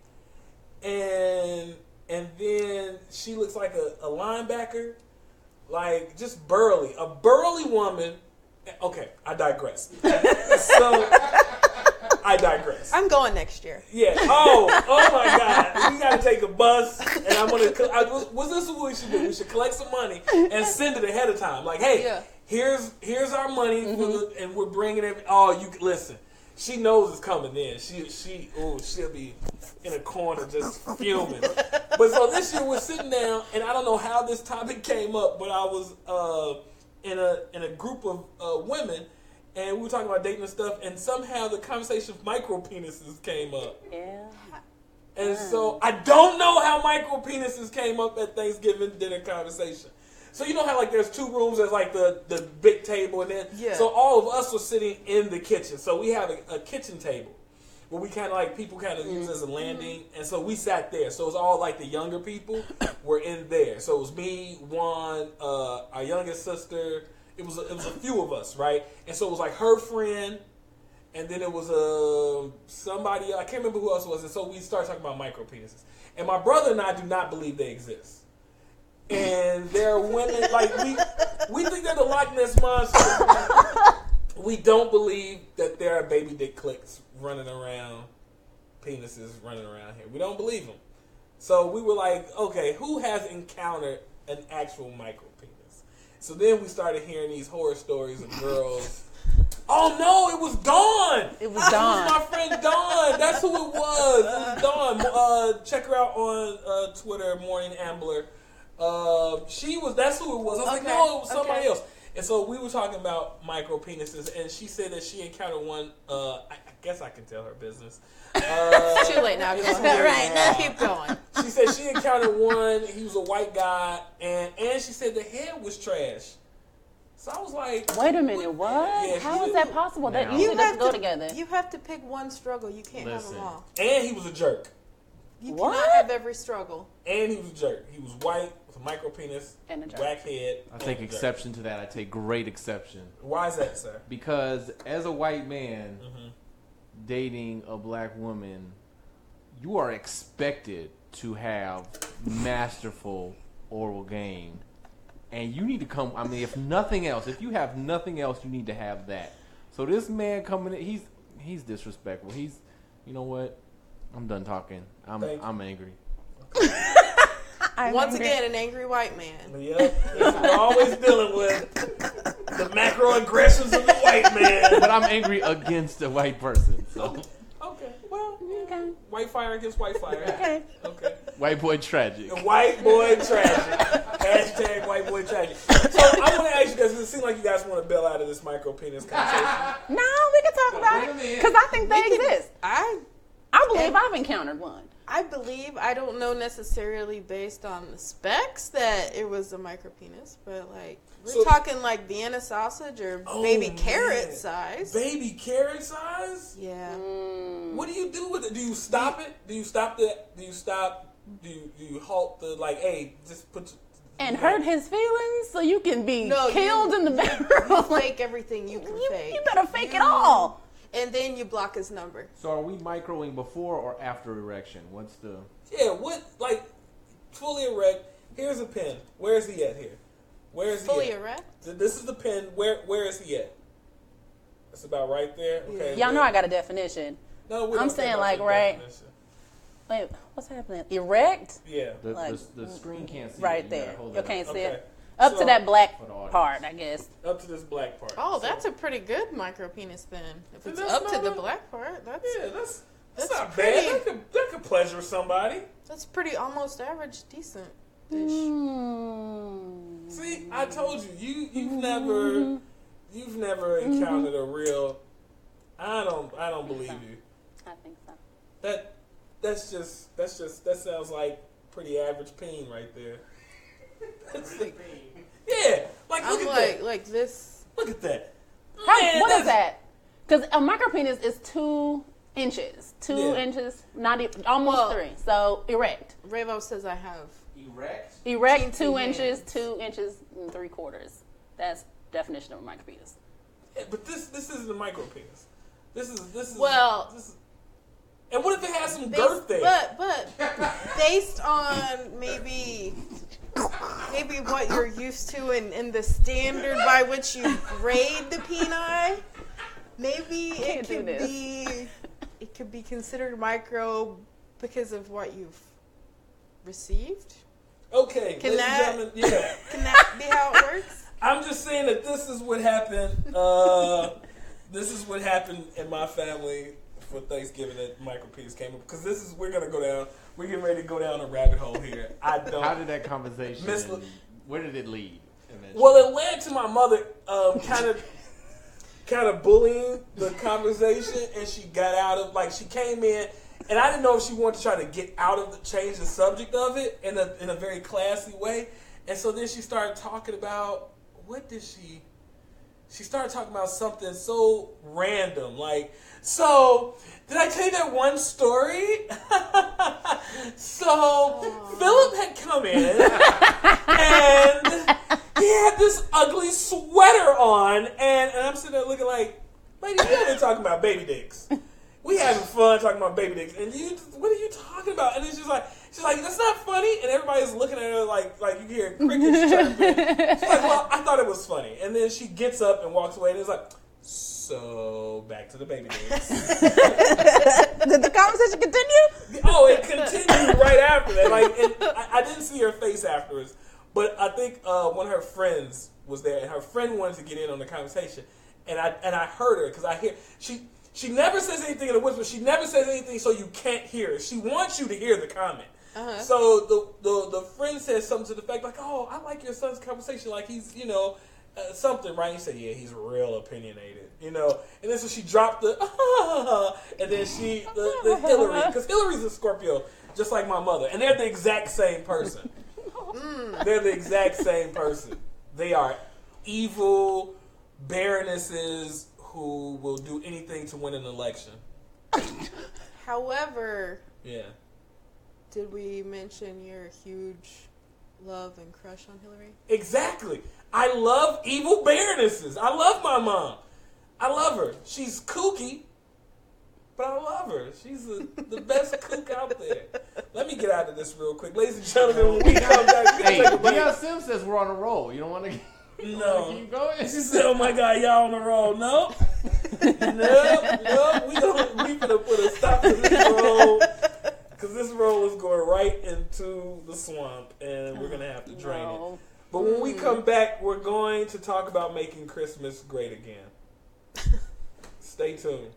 and and then she looks like a, a linebacker, like just burly, a burly woman. Okay, I digress. so I digress. I'm going next year. Yeah. Oh, oh my God. We gotta take a bus, and I'm gonna. I, was, was this what we should do? We should collect some money and send it ahead of time. Like, hey, Yeah. Here's here's our money, for the, and we're bringing it. Oh, you listen. She knows it's coming in. She she oh she'll be in a corner just fuming. but so this year we're sitting down, and I don't know how this topic came up, but I was uh, in a in a group of uh, women. And we were talking about dating and stuff, and somehow the conversation of micro penises came up. Yeah. And so I don't know how micro penises came up at Thanksgiving dinner conversation. So you know how like there's two rooms, there's like the the big table, and then Yeah. so all of us were sitting in the kitchen. So we have a, a kitchen table where we kind of like people kind of use as a landing, and so we sat there. So it's all like the younger people were in there. So it was me, Juan, uh, our youngest sister. It was a, it was a few of us, right? And so it was like her friend, and then it was uh, somebody I can't remember who else it was. And so we started talking about micro penises. And my brother and I do not believe they exist. And they're women like we we think they're the Loch Ness monster. we don't believe that there are baby dick clicks running around, penises running around here. We don't believe them. So we were like, okay, who has encountered an actual micro penis? So then we started hearing these horror stories of girls. Oh no, it was Dawn. It was Dawn. my friend Dawn. That's who it was. It was Dawn. Uh, check her out on uh, Twitter, Morning Ambler. Uh, she was. That's who it was. I was like, no, it was somebody okay. else. And so we were talking about micro penises, and she said that she encountered one. Uh, I, I guess I can tell her business. Uh, Too late now. Go it's ahead. weird. Right. Keep going. She said she encountered one. He was a white guy, and and she said the head was trash. So I was like, Wait a minute, what? Yeah, How she- is that possible? That Now- usually You have doesn't go to together. You have to pick one struggle. You can't have them all. and he was a jerk. You What? cannot have every struggle. And he was a jerk. He was white with a micro penis, And a jerk. black head. I and take a jerk. exception to that. I take great exception Why is that, sir? because as a white man Mhm. dating a black woman, you are expected to have masterful oral game, and you need to come. I mean, if nothing else, if you have nothing else, you need to have that. So this man coming in, he's he's disrespectful. He's, you know what? I'm done talking. I'm Thank you. I'm angry. I'm Once angry. again, an angry white man. Yep. That's what we're always dealing with the macro aggressions of the white man. But I'm angry against a white person. So Okay. Well, yeah. Okay. white fire against white fire. Okay. Okay. white boy tragic. White boy tragic. Hashtag white boy tragic. So I want to ask you guys, 'cause it seems like you guys want to bail out of this micro penis conversation. No, we can talk about it because I think they exist. I I believe I've encountered one. I believe I don't know necessarily based on the specs that it was a micro penis, but like we're So- talking like Vienna sausage or Oh, baby man. carrot size. Baby carrot size? yeah. Mm. What do you do with it? Do you stop it? Do you stop the? Do you stop? Do you, do you halt the like? Hey, just put. And hurt his feelings so you can be No, killed you- in the You bedroom. Like, fake everything you can you, fake. you better fake it all. And then you block his number. So are we microing before or after erection? What's the Yeah, what like fully erect? Here's a pin. Where is he at here? Where is he? Fully at? erect. This is the pin. Where where is he at? That's about right there. Okay. Y'all know I got a definition. No, we I'm saying, like, right- definition. Wait, what's happening? Erect? Yeah. the, Like, the, the screen can't see. Right You there. hold You can't up. see Okay. it. Up So- to that black For the audience. part, I guess. Up to this black part. Oh, So- that's a pretty good micro penis then. If it's up to not the black part, that's Yeah, that's that's, That's not pretty- bad. That could that could pleasure somebody. that's pretty almost average, decent. Mm. See, I told you, you you've never you've never encountered a real. I I don't. I don't believe so. you. I think so. That that's just that's just that sounds like pretty average peen right there. That's like- yeah, like look I'm at like, that. like this. Look at that. How, Man, what is that's- that? Because a micropenis is two inches, two Yeah. inches, not even, almost Well- three. So erect, Revo says I have. Erect. erect, two Teensy inches, two inches and three quarters. That's definition of a micropenis. Yeah, but this this isn't a micro penis. This is this is Well- This is, and what if it has some Based, girth there? but but based on maybe maybe what you're used to and, and the standard by which you grade the peni, maybe it could be it could be considered micro because of what you've received. okay, Can ladies that- and gentlemen, yeah. Can that be how it works? I'm just saying that this is what happened. Uh, this is what happened in my family for Thanksgiving that Michael Peace came up because this is we're gonna go down. We're getting ready to go down a rabbit hole here. I don't. How did that conversation? Miss- where did it lead? eventually? Well, it led to my mother um, kind of, kind of bullying the conversation, and she got out of like she came in, and I didn't know if she wanted to try to get out of the change the subject of it in a in a very classy way, and so then she started talking about what did she? She started talking about something so random, like so. Did I tell you that one story? so Philip had come in and he had this ugly sweater on, and, and I'm sitting there looking like, lady, you have been talking about baby dicks. We having fun talking about baby dicks, and you, what are you talking about? And then she's like, she's like, that's not funny, and everybody's looking at her like, like you hear crickets chirping. She's like, well, I thought it was funny, and then she gets up and walks away, and it's like, so back to the baby dicks. Did the conversation continue? oh, it continued right after that. Like, I, I didn't see her face afterwards, but I think uh, one of her friends was there, and her friend wanted to get in on the conversation, and I and I heard her because I hear she she never says anything in a whisper. She never says anything so you can't hear it. She wants you to hear the comment. So the, the the friend says something to the fact like, "Oh, I like your son's conversation. Like he's you know." Uh, something right? He said, "Yeah, he's real opinionated," you know. And then so she dropped the, and then she the, the Hillary because Hillary's a Scorpio, just like my mother, and they're the exact same person. They're the exact same person. They are evil baronesses who will do anything to win an election. However, Yeah. did we mention your huge love and crush on Hillary? Exactly. I love evil baronesses. I love my mom. I love her. She's kooky, but I love her. She's the, the best kook out there. Let me get out of this real quick. Ladies and gentlemen, when we come back, we're Hey, going to take. Deion Sims says we're on a roll. You don't want to No. keep going? She said, "Oh my God, y'all on the roll." No, no, no. We gonna we gonna put a stop to this roll because this roll is going right into the swamp, and we're gonna have to drain it. But when we come mm. back, we're going to talk about making Christmas great again. Stay tuned.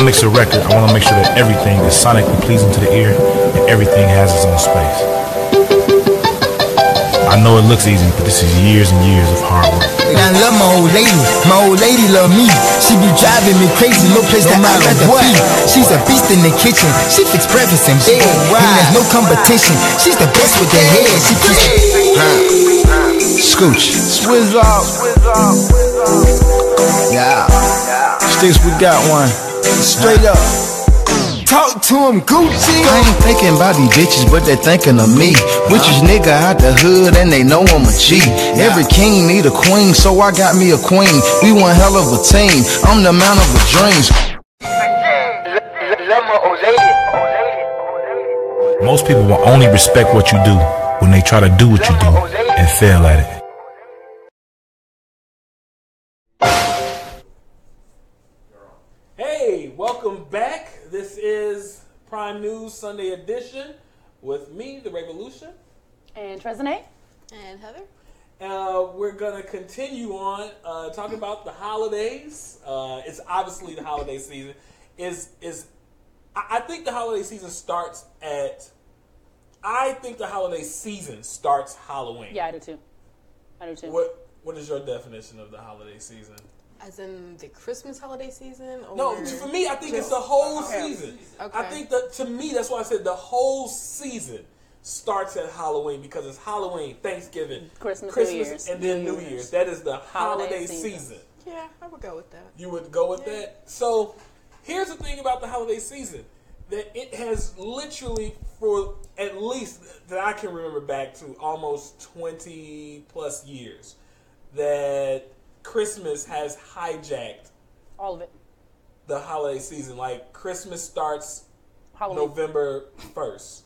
I mix a record, I want to make sure that everything is sonically pleasing to the ear and everything has its own space. I know it looks easy, but this is years and years of hard work. I love my old lady, my old lady love me. She be driving me crazy, no place that I'd rather be. She's a beast in the kitchen, she fix breakfast in bed, and there's no competition. She's the best with the hair, she keeps Scooch, swizz off. Yeah, sticks, we got one. Straight up. Talk to him, Gucci. I ain't thinking about these bitches, but they thinking of me. Richest nigga out the hood, and they know I'm a G. Every king need a queen, so I got me a queen. We one hell of a team. I'm the man of the dreams. Most people will only respect what you do when they try to do what you do and fail at it. Prime News Sunday edition with me, The Revolution. And Trezane? And Heather? Uh, we're gonna continue on uh, talking about the holidays. Uh, it's obviously the holiday season. Is is I I think the holiday season starts at. I think the holiday season starts Halloween. Yeah, I do too. I do too. What What is your definition of the holiday season? As in the Christmas holiday season? Or No, for me, I think it's the whole season. Okay. I think that to me, that's why I said the whole season starts at Halloween because it's Halloween, Thanksgiving, Christmas, New Year's, and then New New Year's. Year's. That is the holiday, Holiday season. season. Yeah, I would go with that. You would go with that. So here's the thing about the holiday season that it has literally for at least that I can remember back to almost 20 plus years that Christmas has hijacked All of it. the holiday season. Like Christmas starts Halloween. November 1st.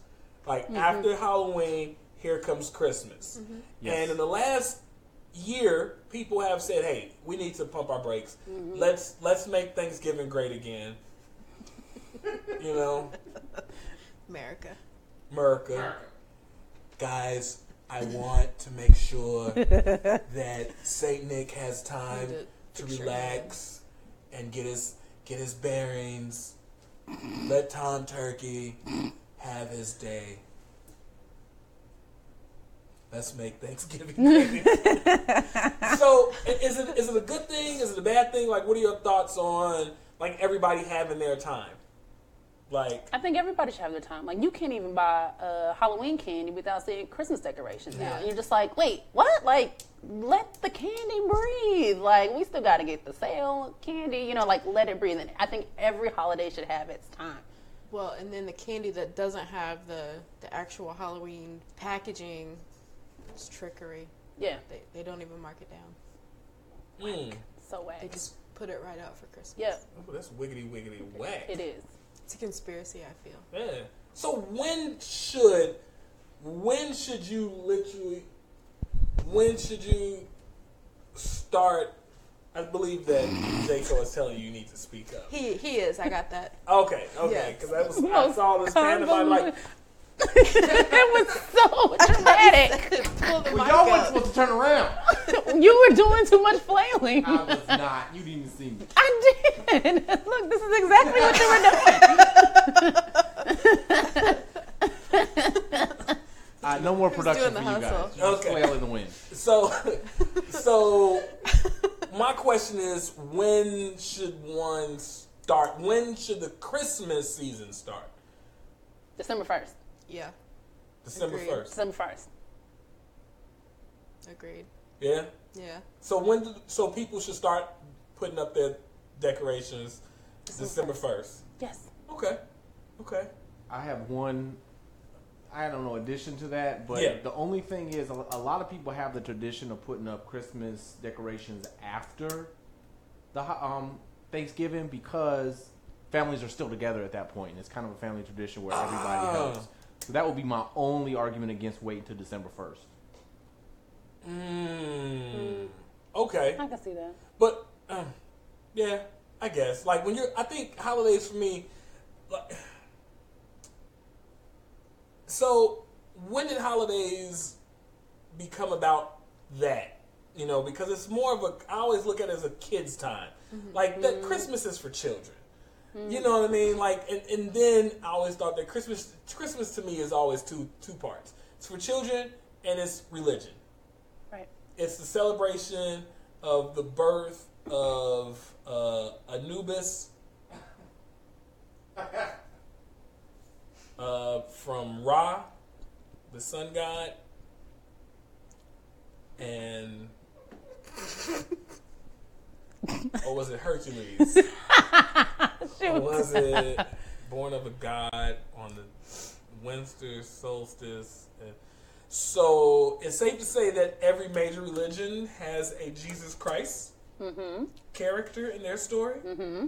Like mm-hmm. after Halloween, here comes Christmas. Mm-hmm. Yes. And in the last year, people have said, "Hey, we need to pump our brakes. Mm-hmm. Let's let's make Thanksgiving great again." you know, America. America. Guys, I want to make sure that Saint Nick has time to to picture relax and get his get his bearings. Let Tom Turkey have his day. Let's make Thanksgiving great. so, is it is it a good thing? Is it a bad thing? Like, what are your thoughts on like everybody having their time? Like, I think everybody should have their time. Like you can't even buy uh, Halloween candy without seeing Christmas decorations now. Yeah. And you're just like, wait, what? Like, let the candy breathe. Like we still got to get the sale candy. You know, like let it breathe. And I think every holiday should have its time. Well, and then the candy that doesn't have the, the actual Halloween packaging it's trickery. Yeah, They, they don't even mark it down. mm, so wack. They just put it right out for Christmas. Yeah, oh, that's wiggity wiggity whack. it is. It's a conspiracy, I feel. Yeah. So when should when should you literally when should you start I believe that Jaco is telling you you need to speak up. He he is. I got that. Okay, okay, Yes. because that was I saw this pantomime like it was so dramatic. Pull Well, y'all weren't supposed to turn around. you were doing too much flailing. I was not. You didn't even see me. I did. Look, this is exactly what you were doing. Uh, no more production for you guys. hustle. You just Okay. flail in the wind. so so my question is when should one start when should the Christmas season start? December first. Yeah, December Agreed. first. December first. agreed. Yeah? Yeah. So when do, so people should start putting up their decorations December first. Yes. Okay. Okay. I have one. I don't know addition to that, but Yeah. the only thing is a, a lot of people have the tradition of putting up Christmas decorations after the um, Thanksgiving because families are still together at that point. It's kind of a family tradition where everybody Ah. helps. So that would be my only argument against waiting until December first. Mm. Okay. I can see that. But um, yeah, I guess like when you're, I think holidays for me, like, so when did holidays become about that? You know, because it's more of a. I always look at it as a kid's time. Like that Christmas is for children. You know what I mean? Like, and, and then I always thought that Christmas, Christmas to me is always two two parts. It's for children and it's religion Right. it's the celebration of the birth of uh, Anubis uh, from Ra, the sun god, and or was it Hercules? or was it born of a god on the winter solstice? So it's safe to say that every major religion has a Jesus Christ character in their story. Mm-hmm.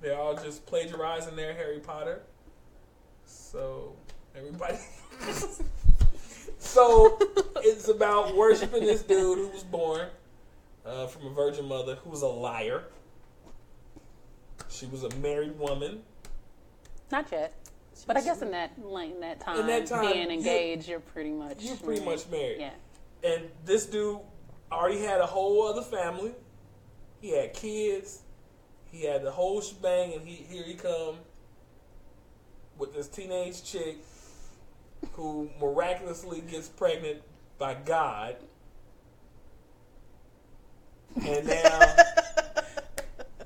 They're all just plagiarizing their Harry Potter. So everybody, So it's about worshiping this dude who was born uh, from a virgin mother who was a liar. She was a married woman. Not yet. But I guess in that like, in that time, that time, being engaged, you, are pretty much You're pretty married. much married. Yeah. And this dude already had a whole other family. He had kids. He had the whole shebang, and he here he come with this teenage chick who miraculously gets pregnant by God. And now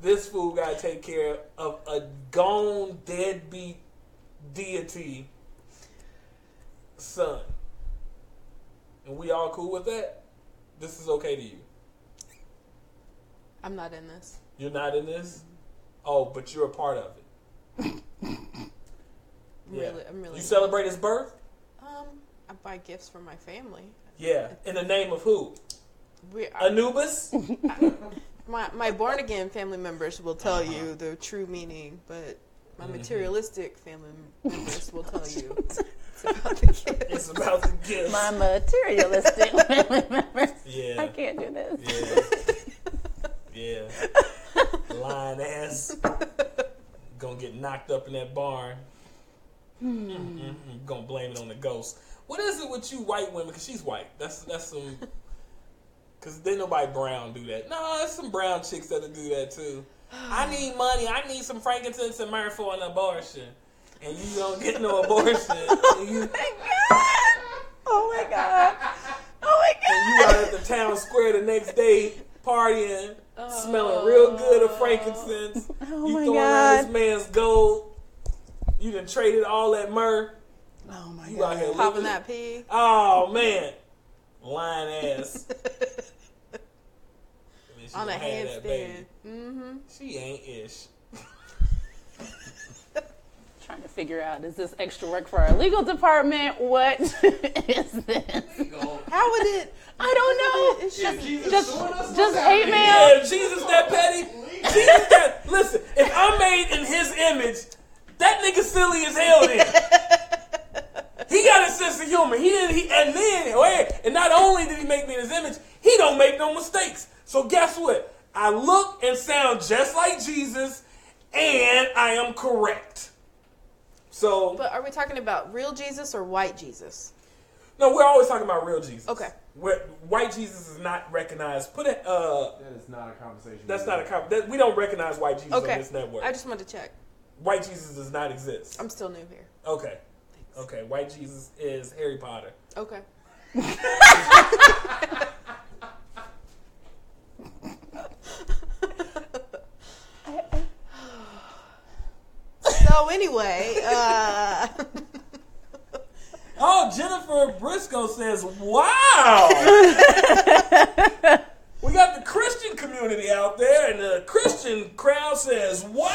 this fool got to take care of a gone deadbeat deity son. And we all cool with that? This is okay to you. I'm not in this. You're not in this? Oh, but you're a part of it. Yeah. really, I'm really. You celebrate his birth? Um, I buy gifts for my family. Yeah. In the name of who? We, I, Anubis? My my born again family members will tell you the true meaning, but my Mm-hmm. materialistic family members will tell you it's about the gifts. it's about the gifts. My materialistic family members. Yeah. I can't do this. Yeah. yeah. Lying ass. Gonna get knocked up in that barn. Mm-mm-mm. Gonna blame it on the ghost. What is it with you white women? Because she's white. That's that's some. Because then nobody brown do that. No, there's some brown chicks that'll do that too. I need money. I need some frankincense and myrrh for an abortion. And you don't get no abortion. and you, Oh my god. Oh my god! Oh and you out at the town square the next day partying, smelling real good of frankincense. Oh you my throwing out God. this man's gold. You done traded all that myrrh. Oh my You out here Popping living- that pee. Oh man, lying ass. I mean, she On a gonna have that baby. handstand. Mm-hmm. She ain't ish. Trying to figure out is this extra work for our legal department? What is this? How would it? I don't know. It's just Just, just hate mail. Yeah, if Jesus that petty. Jesus that. Listen, if I'm made in His image, that nigga silly as hell. Then he got a sense of humor. He didn't. He, and then, wait, and not only did he make me in His image, he don't make no mistakes. So guess what? I look and sound just like Jesus, and I am correct. So But are we talking about real Jesus or white Jesus? no, we're always talking about real Jesus. Okay. Where white Jesus is not recognized. Put it. Uh, That is not a conversation. that's not a com- that, We don't recognize white Jesus on this network. I just wanted to check. white Jesus does not exist. I'm still new here. Okay. Okay. White Jesus is Harry Potter. Okay. so anyway, uh, Oh, Jennifer Briscoe says, "Wow." we got the Christian community out there, and the Christian crowd says, "Wow."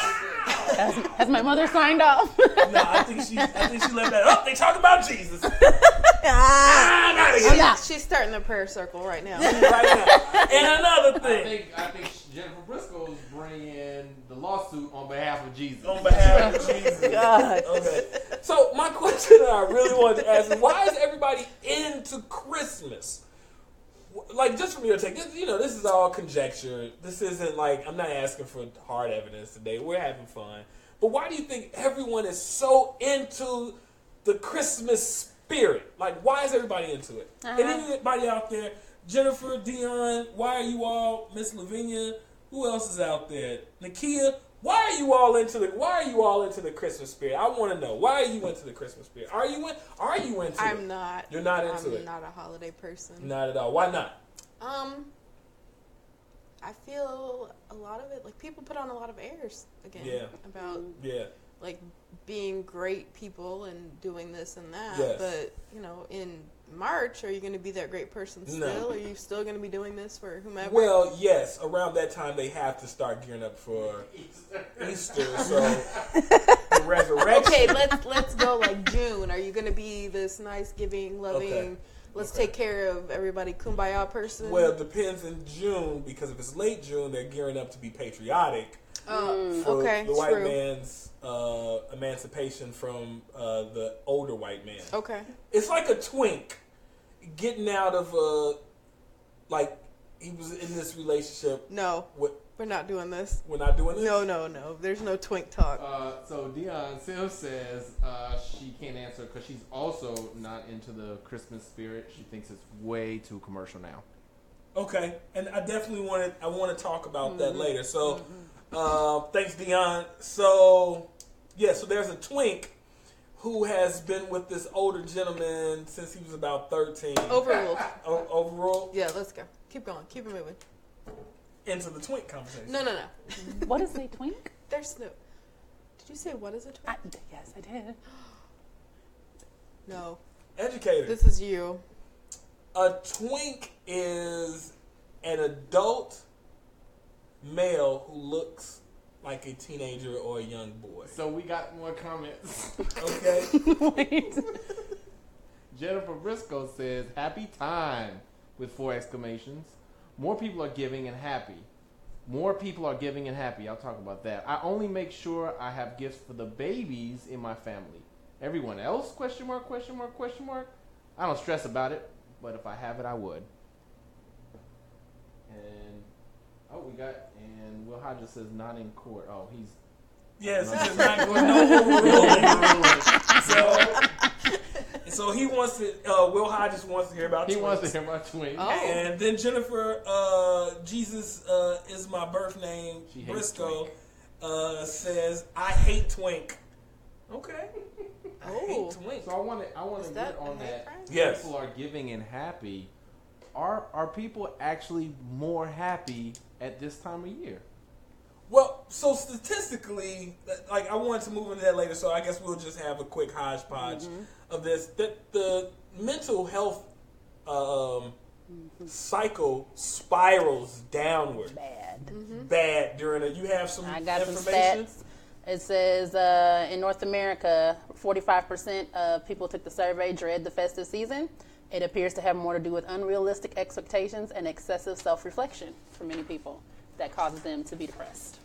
Has my mother signed off? no, I think she. I think she left that. Oh, they talk about Jesus. ah, I gotta get she's starting the prayer circle right now. right now. And another I thing, think I think Jennifer Briscoe is bringing the lawsuit on behalf of Jesus. on behalf of Jesus. God. Okay. So my question that I really wanted to ask is why is everybody into Christmas? Like just from your take, this, you know, this is all conjecture. This isn't like I'm not asking for hard evidence today. We're having fun. But why do you think everyone is so into the Christmas spirit? Like why is everybody into it? Uh-huh. And anybody out there, Jennifer, Dion, why are you all Miss Lavinia? Who else is out there? Nakia, why are you all into the why are you all into the Christmas spirit? I want to know. Why are you into the Christmas spirit? Are you in are you into? I'm not. You're not into I'm it. not a holiday person. Not at all. Why not? Um, I feel a lot of it like people put on a lot of airs again Yeah. about Yeah. like being great people and doing this and that. Yes. But you know, in March, are you going to be that great person still? No. Are you still going to be doing this for whomever? Well, yes. Around that time, they have to start gearing up for Easter. So the resurrection. okay, let's let's go like June. Are you going to be this nice, giving, loving? Okay. Let's Okay. take care of everybody, kumbaya person. Well, it depends in June because if it's late June, they're gearing up to be patriotic Oh, for okay, the white true. man's uh, emancipation from uh, the older white man. Okay, It's like a twink. getting out of uh like he was in this relationship No, with we're not doing this. we're not doing this. No, no, no. There's no twink talk. Uh, so Dion Sims says uh, she can't answer because she's also not into the Christmas spirit. She thinks it's way too commercial now. Okay, and I definitely wanted I want to talk about that later. So, uh, thanks, Dion. So, yeah, so there's a twink who has been with this older gentleman since he was about thirteen. Overruled. O- overall, Yeah, let's go. Keep going. Keep it moving. into the twink conversation. No, no, no. What is a twink? There's no. Did you say what is a twink? I, yes, I did. No. Educator. This is you. A twink is an adult male who looks like a teenager or a young boy. So we got more comments. Okay. Wait. Jennifer Briscoe says, "Happy time!" with four exclamations. More people are giving and happy. More people are giving and happy. I'll talk about that. I only make sure I have gifts for the babies in my family. Everyone else? Question mark? Question mark? Question mark? I don't stress about it, but if I have it, I would. And oh, we got and Will Hodges says not in court. Oh, he's Yes, this is not going no overruling. So, so he wants to. Uh, Will Hodges wants to hear about. he twins. wants to hear my twin. Oh. And then Jennifer, uh, Jesus uh, is my birth name. She Briscoe uh, says, "I hate twink." Okay. I Oh. hate twink. So I want to I want to get on that. Yes. People are giving and happy. Are are people actually more happy at this time of year? Well, so statistically, like I wanted to move into that later, so I guess we'll just have a quick hodgepodge of this. That the mental health um, cycle spirals downward Bad. bad during it. You have some I got some information. stats. It says uh, in North America, 45% of people took the survey dread the festive season. It appears to have more to do with unrealistic expectations and excessive self reflection for many people that causes them to be depressed.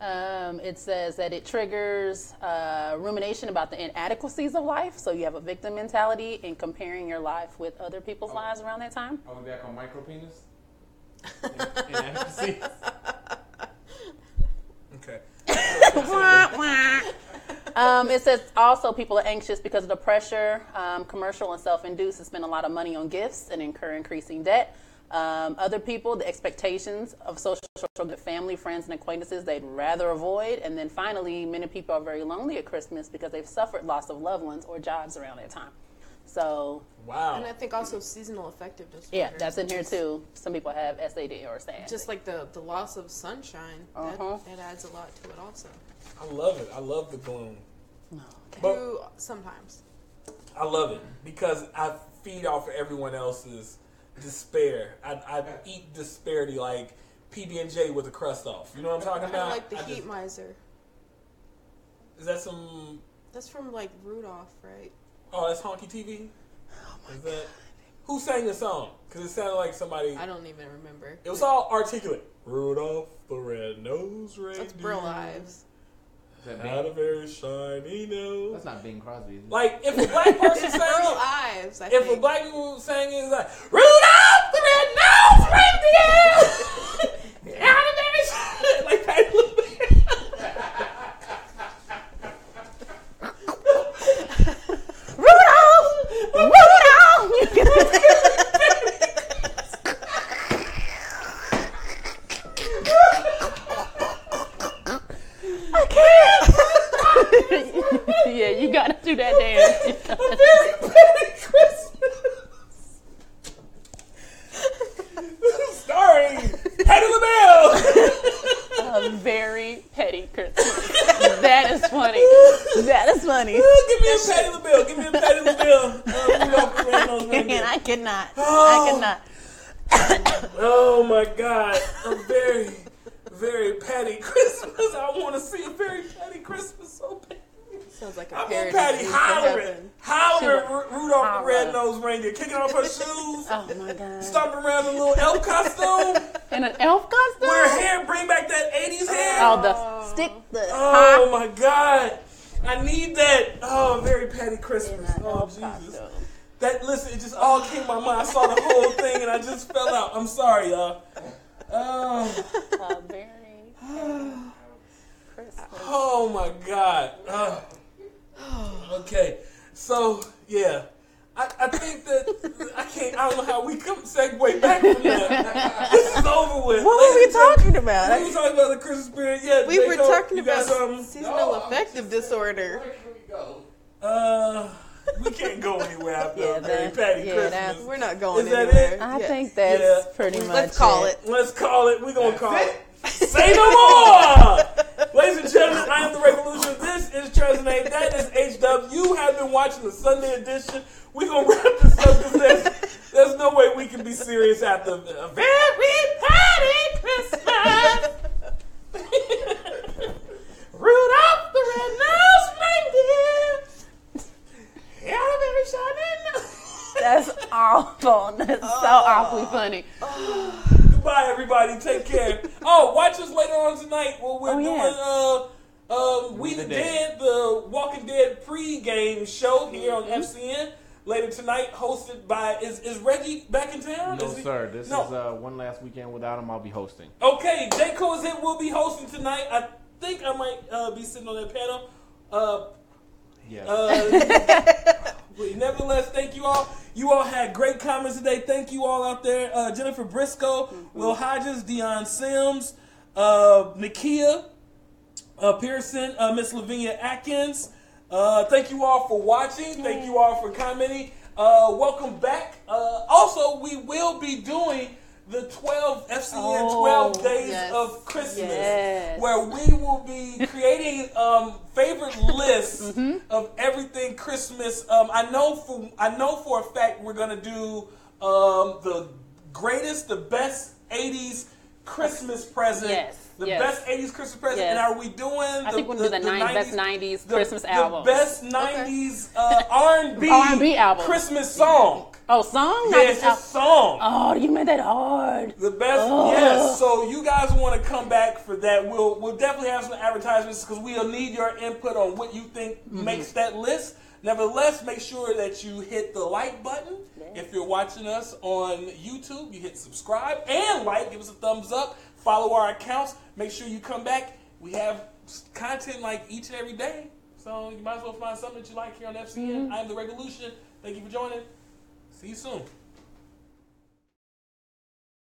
Um, it says that it triggers uh, rumination about the inadequacies of life. So you have a victim mentality in comparing your life with other people's lives around that time. We back on micro penis? Inadequacy? Okay. Um, it says also people are anxious because of the pressure, um, commercial and self-induced, to spend a lot of money on gifts and incur increasing debt. Um, other people, the expectations of social social family, friends, and acquaintances they'd rather avoid. And then finally, many people are very lonely at Christmas because they've suffered loss of loved ones or jobs around that time. So Wow. And I think also seasonal affective disorder. yeah, that's in here too. Some people have SAD or SAD. Just like the, the loss of sunshine, Uh-huh. that, that adds a lot to it also. I love it. I love the gloom. Okay. But True, sometimes. I love it because I feed off of everyone else's despair. I, I eat disparity like PB and J with a crust off. You know what I'm talking Kind of about? like the I heat just- miser. is that some? That's from like Rudolph, right? Oh, that's honky TV. Oh is that who sang the song? Because it sounded like somebody. I don't even remember. It was all articulate. Rudolph the red-nosed reindeer That's Burl Ives. Is had a very shiny nose. That's not Bing Crosby. Is it? Like if a black person It's sang Burl it, Ives, I if a black people sang it, it's like Rudolph the red-nosed reindeer had a very shiny like Patti LaBelle. Rudolph! Rudolph! I can't. yeah, you gotta do that dance. very petty Christmas. Starring Patti LaBelle. A very petty Christmas. that is funny. That is funny. Give me a Patti LaBelle. Give me a Patti LaBelle. Uh, Rudolph the red-nosed reindeer. And I cannot. Oh. I cannot. Oh my God! A very, very petty Christmas. I want to see a very petty Christmas so bad. Sounds like a I want parody. Patty needs to hollering, happen. hollering Ru- Rudolph the Holler. red-nosed reindeer, kicking off her shoes, Oh my god. stomping around in a little elf costume, In an elf costume? wear hair, bring back that '80s hair. Oh, the oh. stick, the Oh huh? my God! I need that. Oh, very Patti Christmas. In an Oh elf Jesus! costume. That listen, it just all came to my mind. I saw the whole thing and I just fell out. I'm sorry, y'all. Oh, A very Christmas. oh my God. Oh. Okay, so yeah, I, I think that I can't. I don't know how we come segue back from that. This is over with. What were we Ladies and talking about? We were talking about the Christmas spirit. Yeah, We were talking about something? seasonal affective disorder. Where can we go? Uh, we can't go anywhere after Yeah, a that- Patti yeah, Christmas. that's- We're not going Is that anywhere. it? I Yeah. think that's Yeah. pretty much Let's call it. Let's call it. We're gonna call it. Say no more, ladies and gentlemen. I am the Revolution. This is Trezane. That is HW. You have been watching the Sunday edition. We're gonna wrap this up because there's, there's no way we can be serious after a very Patti Christmas. Rudolph the red-nosed reindeer. Yeah, very shining. That's awful. That's so awfully funny. Goodbye, everybody. Take care. Oh, watch us later on tonight. Well, we're Oh, doing yeah. uh, um, We the the Dead, the Walking Dead pre-game show here Mm-hmm. on FCN later tonight, hosted by is is Reggie back in town? No, Is he- sir. This No. is uh, one last weekend without him. I'll be hosting. Okay, J. Cole is it will be hosting tonight. I think I might uh, be sitting on that panel. Uh, Yes. uh, nevertheless, thank you all. You all had great comments today. Thank you all out there. Uh, Jennifer Briscoe, Will Hodges, Dion Sims, uh, Nakia uh, Pearson, uh, Miss Lavinia Atkins. Uh, thank you all for watching. Thank you all for commenting. Uh, welcome back. Uh, also, we will be doing the 12 FCN 12 Oh, days yes. of Christmas, Yes. where we will be creating um, favorite lists Mm-hmm. of everything Christmas. Um, I know for I know for a fact we're gonna do um, the greatest, the best 80s Christmas present. Yes, The yes. best 80s Christmas present. Yes. And are we doing I think we're gonna do the nine- best 90s the- Christmas the best 90s uh, R&B, R&B albums. Christmas song. Oh, song? Yeah, it's just song. Oh, you made that hard. The best, yes. So you guys want to come back for that? We'll we'll definitely have some advertisements because we'll need your input on what you think Mm-hmm. makes that list. Nevertheless, make sure that you hit the like button if you're watching us on YouTube. You hit subscribe and like. Give us a thumbs up. Follow our accounts. Make sure you come back. We have content like each and every day, so you might as well find something that you like here on FCN. Mm-hmm. I am the Revolution. Thank you for joining. See you soon.